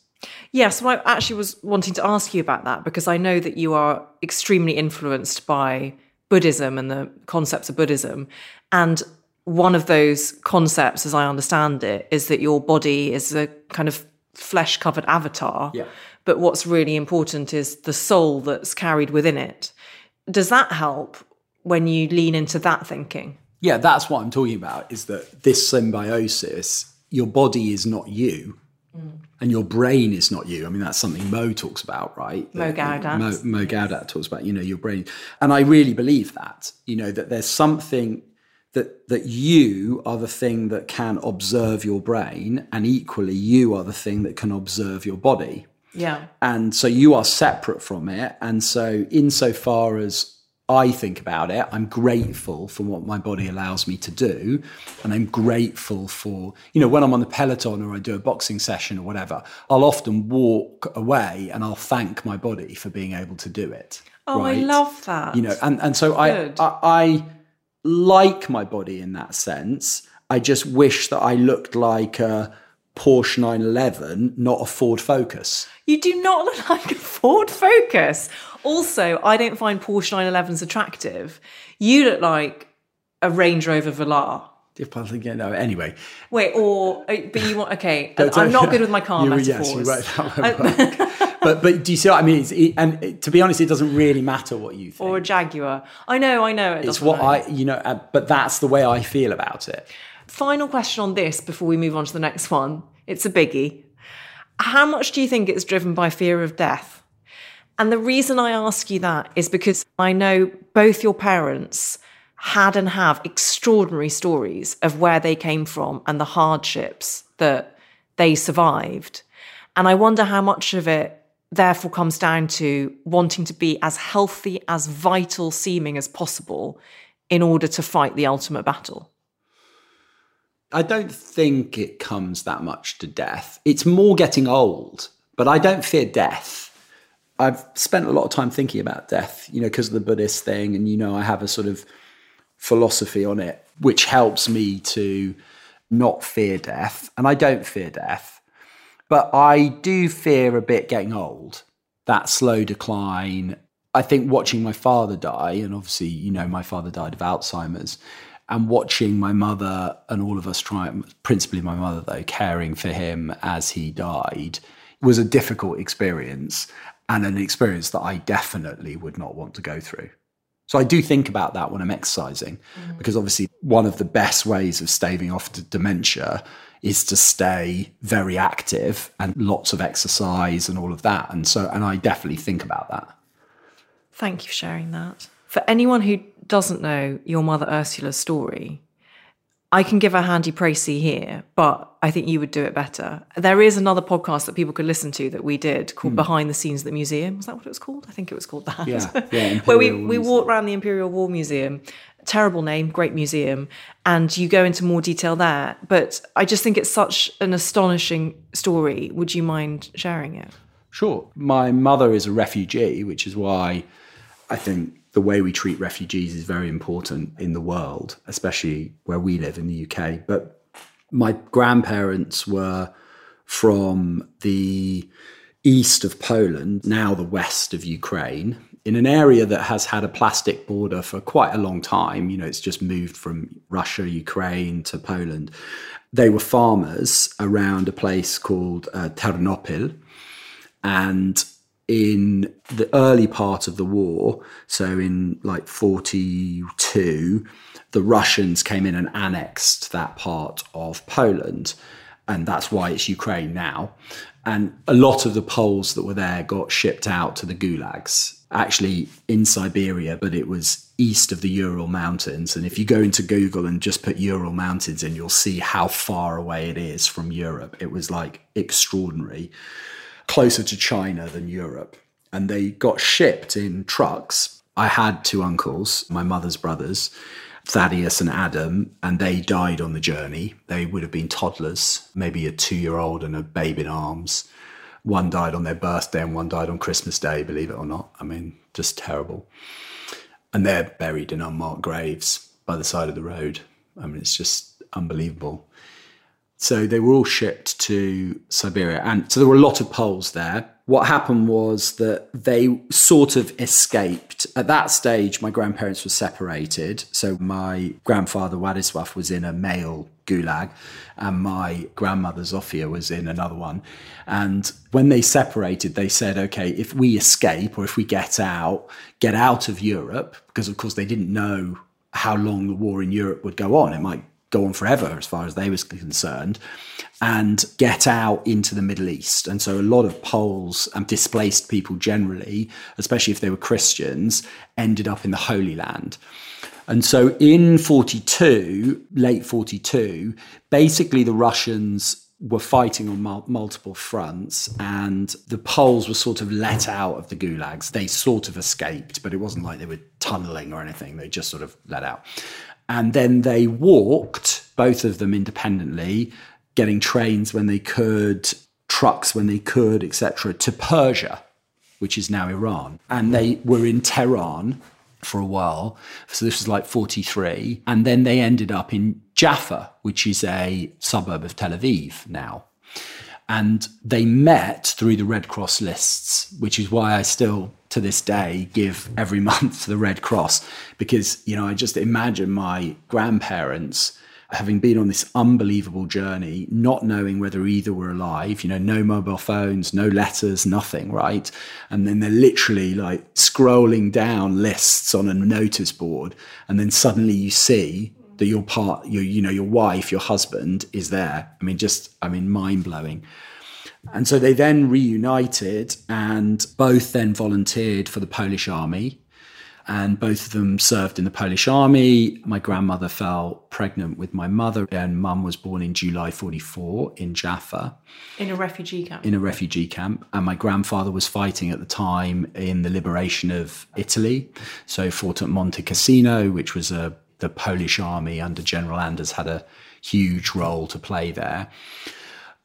Yeah, so I actually was wanting to ask you about that because I know that you are extremely influenced by Buddhism and the concepts of Buddhism. And one of those concepts, as I understand it, is that your body is a kind of flesh covered avatar. Yeah. But what's really important is the soul that's carried within it. Does that help when you lean into that thinking? Yeah, that's what I'm talking about is that this symbiosis your body is not you. Mm. And your brain is not you. I mean, that's something Mo talks about, right? Mo Gawdat. Mo, Mo talks about, you know, your brain. And I really believe that, you know, that there's something that that you are the thing that can observe your brain, and equally you are the thing that can observe your body. Yeah. And so you are separate from it. And so, insofar as I think about it, I'm grateful for what my body allows me to do. And I'm grateful for, you know, when I'm on the Peloton or I do a boxing session or whatever, I'll often walk away and I'll thank my body for being able to do it. Oh, I love that. You know, and, and so I, I, I like my body in that sense. I just wish that I looked like a Porsche 911, not a Ford Focus. You do not look (laughs) like a Ford Focus. Also, I don't find Porsche 911s attractive. You look like a Range Rover Velar. If I think, you know, anyway, Wait, or uh, but you want okay? (laughs) I'm not good with my car you, metaphors. Yes, you wrote that one. right. (laughs) but but do you see what I mean? It, and it, to be honest, it doesn't really matter what you think. or a Jaguar. I know, I know. It it's what matter. I, you know, uh, but that's the way I feel about it. Final question on this before we move on to the next one. It's a biggie. How much do you think it's driven by fear of death? And the reason I ask you that is because I know both your parents had and have extraordinary stories of where they came from and the hardships that they survived. And I wonder how much of it therefore comes down to wanting to be as healthy, as vital seeming as possible in order to fight the ultimate battle. I don't think it comes that much to death. It's more getting old, but I don't fear death. I've spent a lot of time thinking about death, you know, because of the Buddhist thing. And, you know, I have a sort of philosophy on it, which helps me to not fear death. And I don't fear death, but I do fear a bit getting old, that slow decline. I think watching my father die, and obviously, you know, my father died of Alzheimer's, and watching my mother and all of us try, principally my mother though, caring for him as he died was a difficult experience and an experience that I definitely would not want to go through. So I do think about that when I'm exercising, mm. because obviously one of the best ways of staving off dementia is to stay very active and lots of exercise and all of that. And so, and I definitely think about that. Thank you for sharing that. For anyone who doesn't know your mother Ursula's story, I can give a handy précis here, but I think you would do it better. There is another podcast that people could listen to that we did called hmm. Behind the Scenes at the Museum. Was that what it was called? I think it was called that. Yeah, (laughs) yeah, Where we, we walked around the Imperial War Museum. Terrible name, great museum. And you go into more detail there. But I just think it's such an astonishing story. Would you mind sharing it? Sure. My mother is a refugee, which is why I think the way we treat refugees is very important in the world, especially where we live in the UK. But my grandparents were from the east of Poland, now the west of Ukraine, in an area that has had a plastic border for quite a long time. You know, it's just moved from Russia, Ukraine to Poland. They were farmers around a place called uh, Ternopil. And in the early part of the war, so in like 42, the Russians came in and annexed that part of Poland. And that's why it's Ukraine now. And a lot of the Poles that were there got shipped out to the gulags, actually in Siberia, but it was east of the Ural Mountains. And if you go into Google and just put Ural Mountains in, you'll see how far away it is from Europe. It was like extraordinary closer to China than Europe. And they got shipped in trucks. I had two uncles, my mother's brothers, Thaddeus and Adam, and they died on the journey. They would have been toddlers, maybe a two year old and a babe in arms. One died on their birthday and one died on Christmas Day, believe it or not. I mean, just terrible. And they're buried in unmarked graves by the side of the road. I mean, it's just unbelievable. So they were all shipped to Siberia. And so there were a lot of Poles there. What happened was that they sort of escaped. At that stage, my grandparents were separated. So my grandfather, Władysław, was in a male gulag, and my grandmother, Zofia, was in another one. And when they separated, they said, okay, if we escape or if we get out, get out of Europe, because of course they didn't know how long the war in Europe would go on. It might go on forever as far as they was concerned and get out into the Middle East. And so a lot of Poles and displaced people generally, especially if they were Christians, ended up in the Holy Land. And so in 42, late 42, basically the Russians were fighting on mul- multiple fronts and the Poles were sort of let out of the gulags. They sort of escaped, but it wasn't like they were tunneling or anything. They just sort of let out. And then they walked, both of them independently, getting trains when they could, trucks when they could, etc., to Persia, which is now Iran. And they were in Tehran for a while. So this was like 43. And then they ended up in Jaffa, which is a suburb of Tel Aviv now. And they met through the Red Cross lists, which is why I still, to this day, give every (laughs) month to the Red Cross. Because, you know, I just imagine my grandparents having been on this unbelievable journey, not knowing whether either were alive, you know, no mobile phones, no letters, nothing, right? And then they're literally like scrolling down lists on a notice board. And then suddenly you see that your part, your, you know, your wife, your husband is there. I mean, just, I mean, mind blowing. And so they then reunited and both then volunteered for the Polish army and both of them served in the Polish army. My grandmother fell pregnant with my mother, and mum was born in July 44 in Jaffa. In a refugee camp? In a refugee camp. And my grandfather was fighting at the time in the liberation of Italy. So fought at Monte Cassino, which was a the Polish army under General Anders had a huge role to play there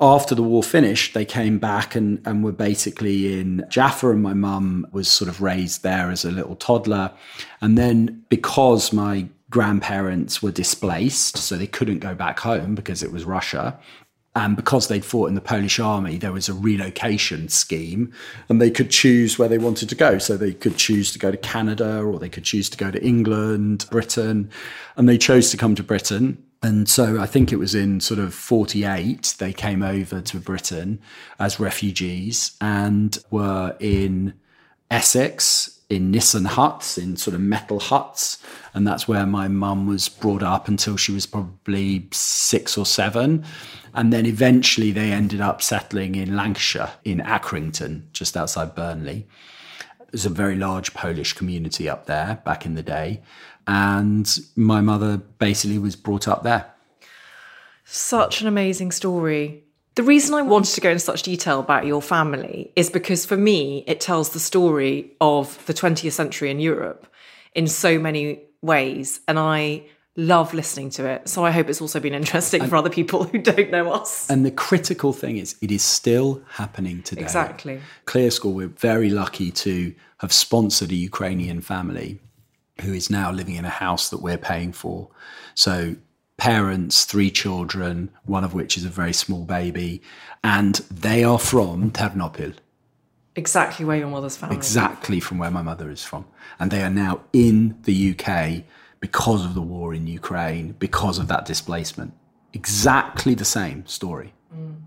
after the war finished, they came back and, and were basically in Jaffa, and my mum was sort of raised there as a little toddler. And then because my grandparents were displaced, so they couldn't go back home because it was Russia. And because they'd fought in the Polish army, there was a relocation scheme, and they could choose where they wanted to go. So they could choose to go to Canada, or they could choose to go to England, Britain, and they chose to come to Britain and so I think it was in sort of 48, they came over to Britain as refugees and were in Essex, in Nissen huts, in sort of metal huts. And that's where my mum was brought up until she was probably six or seven. And then eventually they ended up settling in Lancashire, in Accrington, just outside Burnley. There's a very large Polish community up there back in the day and my mother basically was brought up there. Such an amazing story. The reason I wanted to go into such detail about your family is because for me, it tells the story of the 20th century in Europe in so many ways. And I love listening to it. So I hope it's also been interesting and, for other people who don't know us. And the critical thing is, it is still happening today. Exactly. ClearScore, we're very lucky to have sponsored a Ukrainian family who is now living in a house that we're paying for. So, parents, three children, one of which is a very small baby, and they are from Ternopil. Exactly where your mother's family. Exactly from where my mother is from. And they are now in the UK because of the war in Ukraine, because of that displacement. Exactly the same story. Mm.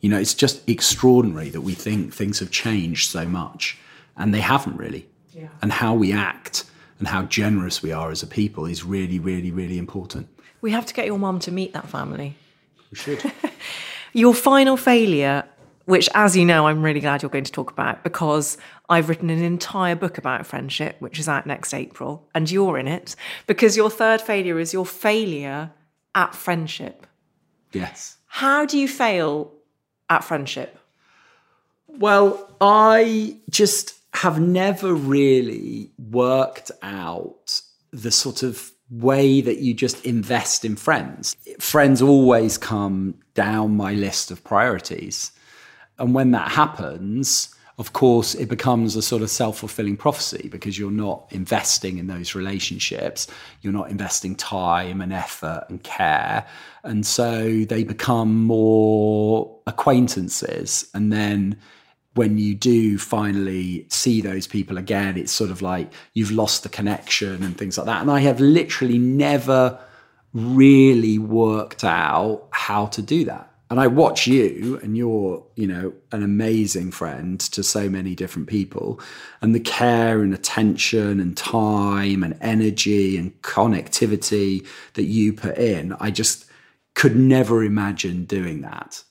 You know, it's just extraordinary that we think things have changed so much, and they haven't really. Yeah. And how we act and how generous we are as a people is really, really, really important. We have to get your mum to meet that family. We should. (laughs) your final failure, which, as you know, I'm really glad you're going to talk about because I've written an entire book about friendship, which is out next April, and you're in it because your third failure is your failure at friendship. Yes. How do you fail at friendship? Well, I just have never really worked out the sort of way that you just invest in friends. Friends always come down my list of priorities. And when that happens, of course, it becomes a sort of self fulfilling prophecy because you're not investing in those relationships. You're not investing time and effort and care. And so they become more acquaintances. And then when you do finally see those people again, it's sort of like you've lost the connection and things like that. And I have literally never really worked out how to do that. And I watch you, and you're, you know, an amazing friend to so many different people. And the care and attention and time and energy and connectivity that you put in, I just could never imagine doing that.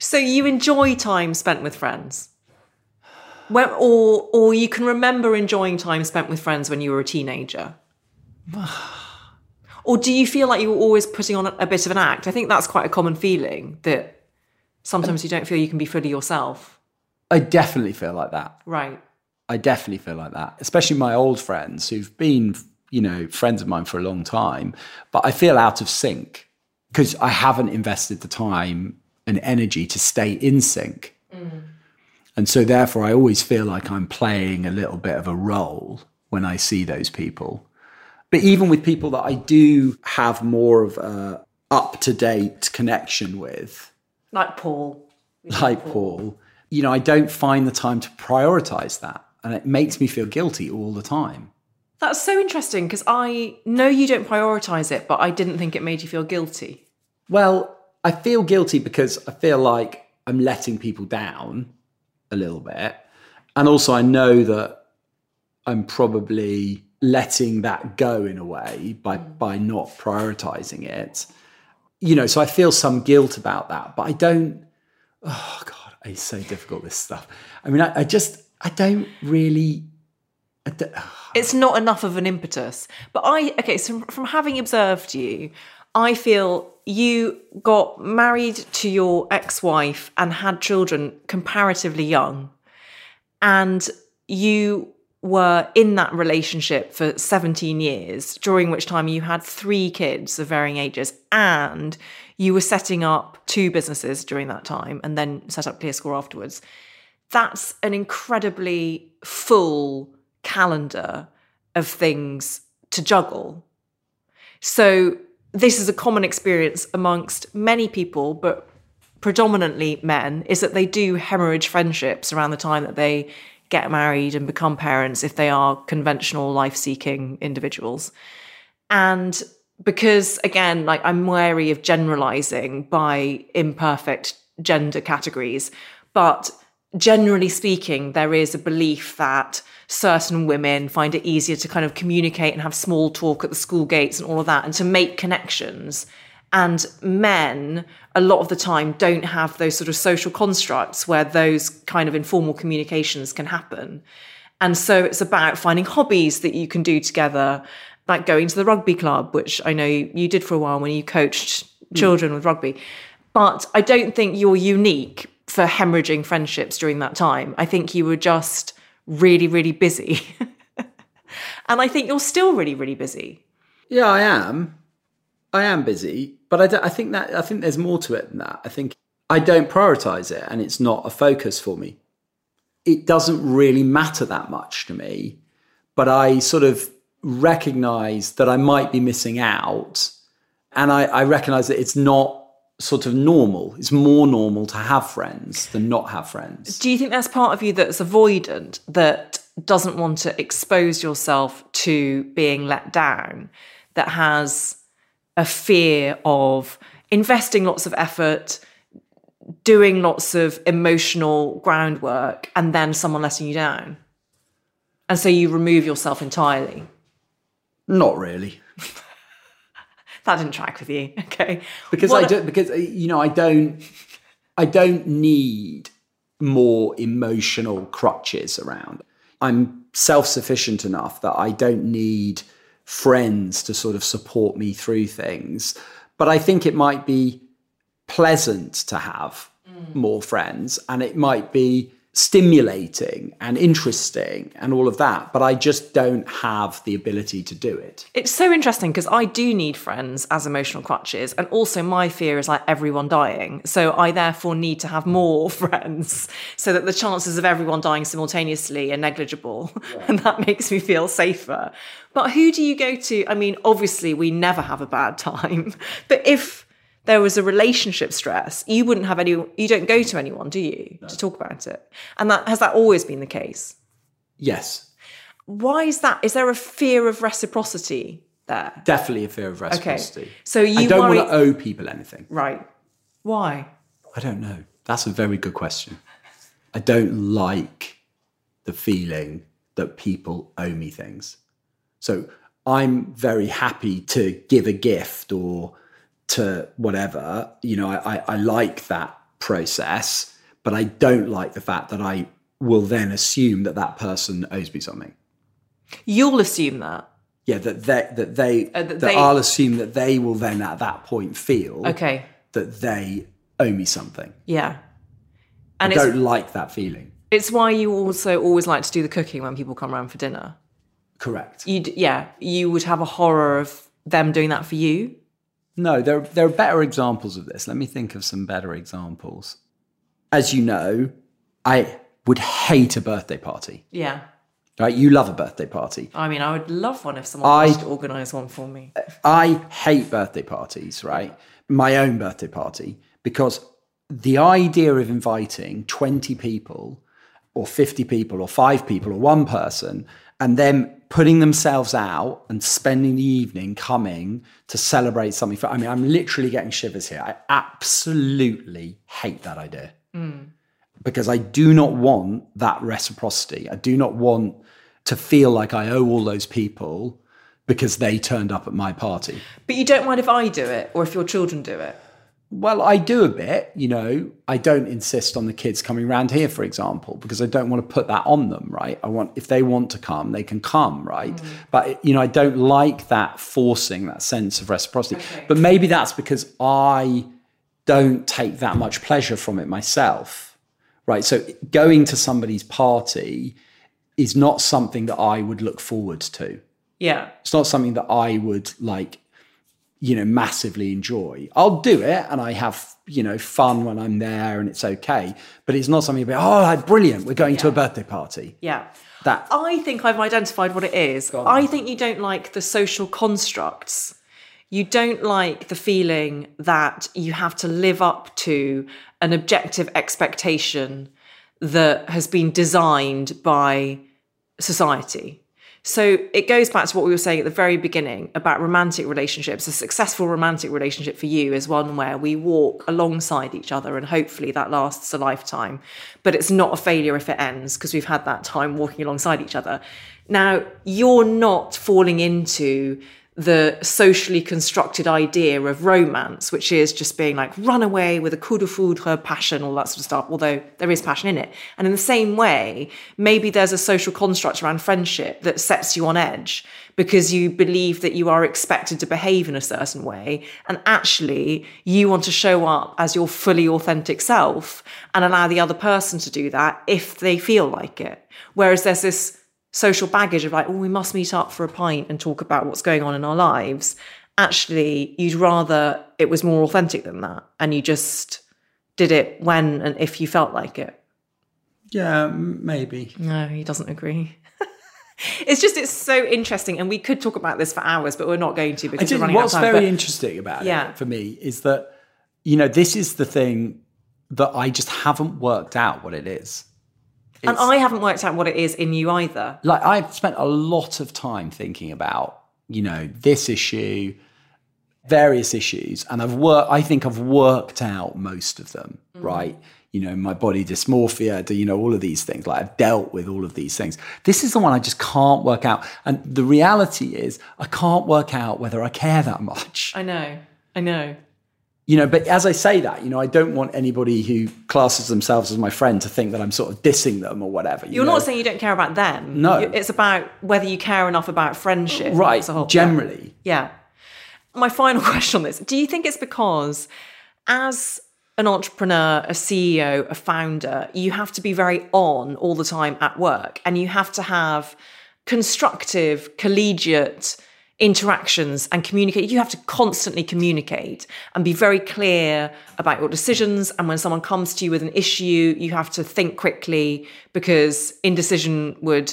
So you enjoy time spent with friends? When, or or you can remember enjoying time spent with friends when you were a teenager? (sighs) or do you feel like you were always putting on a, bit of an act? I think that's quite a common feeling that sometimes you don't feel you can be fully yourself. I definitely feel like that. Right. I definitely feel like that, especially my old friends who've been, you know, friends of mine for a long time, but I feel out of sync because I haven't invested the time and energy to stay in sync. Mm. And so, therefore, I always feel like I'm playing a little bit of a role when I see those people. But even with people that I do have more of a up to date connection with, like Paul, like Paul. Paul, you know, I don't find the time to prioritize that. And it makes me feel guilty all the time. That's so interesting because I know you don't prioritize it, but I didn't think it made you feel guilty. Well, I feel guilty because I feel like I'm letting people down a little bit. And also, I know that I'm probably letting that go in a way by, mm. by not prioritizing it. You know, so I feel some guilt about that, but I don't. Oh, God, it's so difficult, this stuff. I mean, I, I just, I don't really. I don't, it's not enough of an impetus. But I, okay, so from having observed you, I feel you got married to your ex wife and had children comparatively young. And you were in that relationship for 17 years, during which time you had three kids of varying ages. And you were setting up two businesses during that time and then set up ClearScore afterwards. That's an incredibly full calendar of things to juggle. So this is a common experience amongst many people, but predominantly men, is that they do hemorrhage friendships around the time that they get married and become parents if they are conventional life seeking individuals. And because, again, like I'm wary of generalizing by imperfect gender categories, but generally speaking, there is a belief that certain women find it easier to kind of communicate and have small talk at the school gates and all of that and to make connections. And men, a lot of the time, don't have those sort of social constructs where those kind of informal communications can happen. And so it's about finding hobbies that you can do together, like going to the rugby club, which I know you did for a while when you coached children mm. with rugby. But I don't think you're unique for hemorrhaging friendships during that time. I think you were just really, really busy. (laughs) and I think you're still really, really busy. Yeah, I am. I am busy, but I, I think that I think there's more to it than that. I think I don't prioritize it, and it's not a focus for me. It doesn't really matter that much to me, but I sort of recognize that I might be missing out, and I, I recognize that it's not sort of normal. It's more normal to have friends than not have friends. Do you think that's part of you that's avoidant that doesn't want to expose yourself to being let down, that has a fear of investing lots of effort, doing lots of emotional groundwork, and then someone letting you down? And so you remove yourself entirely? Not really (laughs) that didn't track with you. (laughs) Okay. Because what I don't because you know I don't I don't need more emotional crutches around. I'm self-sufficient enough that I don't need friends to sort of support me through things. But I think it might be pleasant to have mm. more friends and it might be stimulating and interesting and all of that, but I just don't have the ability to do it. It's so interesting because I do need friends as emotional crutches, and also my fear is like everyone dying. So I therefore need to have more (laughs) friends so that the chances of everyone dying simultaneously are negligible, yeah. and that makes me feel safer. But who do you go to? I mean, obviously, we never have a bad (laughs) time, but if there was a relationship stress, you wouldn't have any, you don't go to anyone, do you, no. to talk about it? And that has that always been the case? Yes. Why is that? Is there a fear of reciprocity there? Definitely a fear of reciprocity. Okay. So you I don't worry... want to owe people anything. Right. Why? I don't know. That's a very good question. I don't like the feeling that people owe me things. So I'm very happy to give a gift or to whatever. You know, I, I, I like that process, but I don't like the fact that I will then assume that that person owes me something. You'll assume that. Yeah, that they that they Uh, that that, they- I'll assume that they will then at that point feel Okay. that they owe me something. Yeah. And I it's don't like that feeling. it's why you also always like to do the cooking when people come around for dinner. Correct. You yeah, you would have a horror of them doing that for you. No, there there are better examples of this. Let me think of some better examples. As you know, I would hate a birthday party. Yeah. Right? You love a birthday party. I mean, I would love one if someone I- to organise one for me. I hate birthday parties, right? My own birthday party, because the idea of inviting 20 people or 50 people or five people or one person and then putting themselves out and spending the evening coming to celebrate something for, I mean, I'm literally getting shivers here. I absolutely hate that idea mm. because I do not want that reciprocity. I do not want to feel like I owe all those people because they turned up at my party. But you don't mind if I do it or if your children do it. Well, I do a bit, you know. I don't insist on the kids coming round here, for example, because I don't want to put that on them, right? I want if they want to come, they can come, right? Mm. But you know, I don't like that forcing that sense of reciprocity. But maybe that's because I don't take that much pleasure from it myself, right? So going to somebody's party is not something that I would look forward to Yeah. it's not something that I would like, you know, massively enjoy. I'll do it and I have, you know, fun when I'm there and it's okay. But it's not something about, oh, brilliant, we're going to a birthday party. Yeah. That I think I've identified what it is. I think you don't like the social constructs. You don't like the feeling that you have to live up to an objective expectation that has been designed by society. So it goes back to what we were saying at the very beginning about romantic relationships. A successful romantic relationship for you is one where we walk alongside each other and hopefully that lasts a lifetime. But it's not a failure if it ends because we've had that time walking alongside each other. Now, you're not falling into the socially constructed idea of romance, which is just being like run away with a coup de foudre, passion, all that sort of stuff, although there is passion in it. And in the same way, maybe there's a social construct around friendship that sets you on edge because you believe that you are expected to behave in a certain way. And actually, you want to show up as your fully authentic self and allow the other person to do that if they feel like it. Whereas there's this social baggage of like, oh, we must meet up for a pint and talk about what's going on in our lives. Actually, you'd rather it was more authentic than that. And you just did it when and if you felt like it. yeah, maybe. No, he doesn't agree. (laughs) it's just, it's so interesting. And we could talk about this for hours, but we're not going to because we're running what's out of time. very But- interesting about Yeah. it for me is that, you know, this is the thing that I just haven't worked out what it is. And I haven't worked out what it is in you either. like I've spent a lot of time thinking about, you know, this issue, various issues, and I've worked. I think I've worked out most of them, mm. right? You know, my body dysmorphia, do you know all of these things? Like I've dealt with all of these things. This is the one I just can't work out, and the reality is I can't work out whether I care that much. I know. I know. You know, but as I say that, you know, I don't want anybody who classes themselves as my friend to think that I'm sort of dissing them or whatever. you You're know? not saying you don't care about them. No. It's about whether you care enough about friendship. right? That's the whole- Generally, Yeah. My final (laughs) question on this Do you think it's because, as an entrepreneur, a CEO, a founder, you have to be very on all the time at work and you have to have constructive, collegiate interactions and communicate. You have to constantly communicate and be very clear about your decisions. And when someone comes to you with an issue, you have to think quickly because indecision would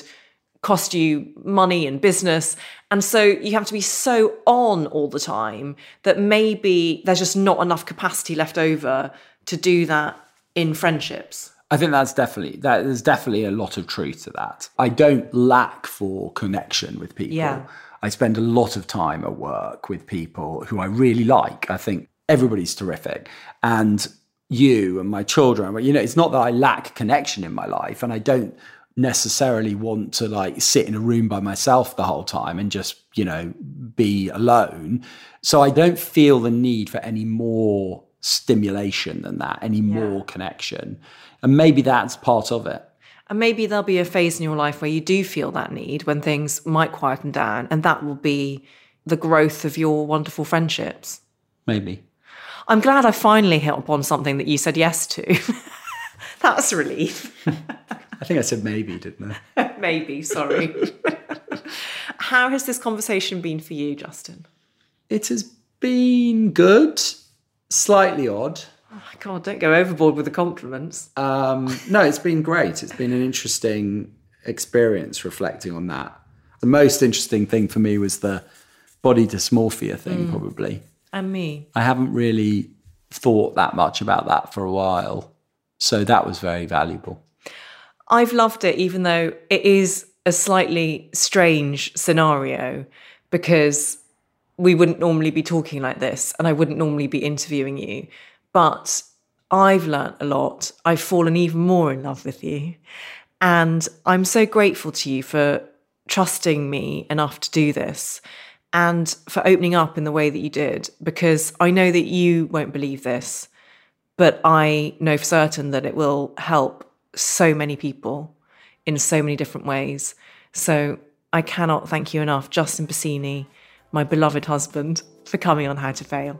cost you money and business. And so you have to be so on all the time that maybe there's just not enough capacity left over to do that in friendships. I think that's definitely that. There's definitely a lot of truth to that. I don't lack for connection with people. Yeah. I spend a lot of time at work with people who I really like. I think everybody's terrific, and you and my children. You know, it's not that I lack connection in my life, and I don't necessarily want to like sit in a room by myself the whole time and just, you know, be alone. So I don't feel the need for any more stimulation than that, any more connection. And maybe that's part of it. And maybe there'll be a phase in your life where you do feel that need when things might quieten down, and that will be the growth of your wonderful friendships. Maybe. I'm glad I finally hit upon something that you said yes to. (laughs) That's a relief. (laughs) I think I said maybe, didn't I? (laughs) maybe, sorry. How has this conversation been for you, Justin? It has been good, slightly odd. Oh, God, don't go overboard with the compliments. Um, no, it's been great. It's been an interesting experience reflecting on that. The most interesting thing for me was the body dysmorphia thing, probably. And me. I haven't really thought that much about that for a while. So that was very valuable. I've loved it, even though it is a slightly strange scenario because we wouldn't normally be talking like this and I wouldn't normally be interviewing you. But I've learnt a lot. I've fallen even more in love with you. And I'm so grateful to you for trusting me enough to do this and for opening up in the way that you did because I know that you won't believe this, but I know for certain that it will help so many people in so many different ways. So I cannot thank you enough, Justin Basini, my beloved husband, for coming on How to Fail.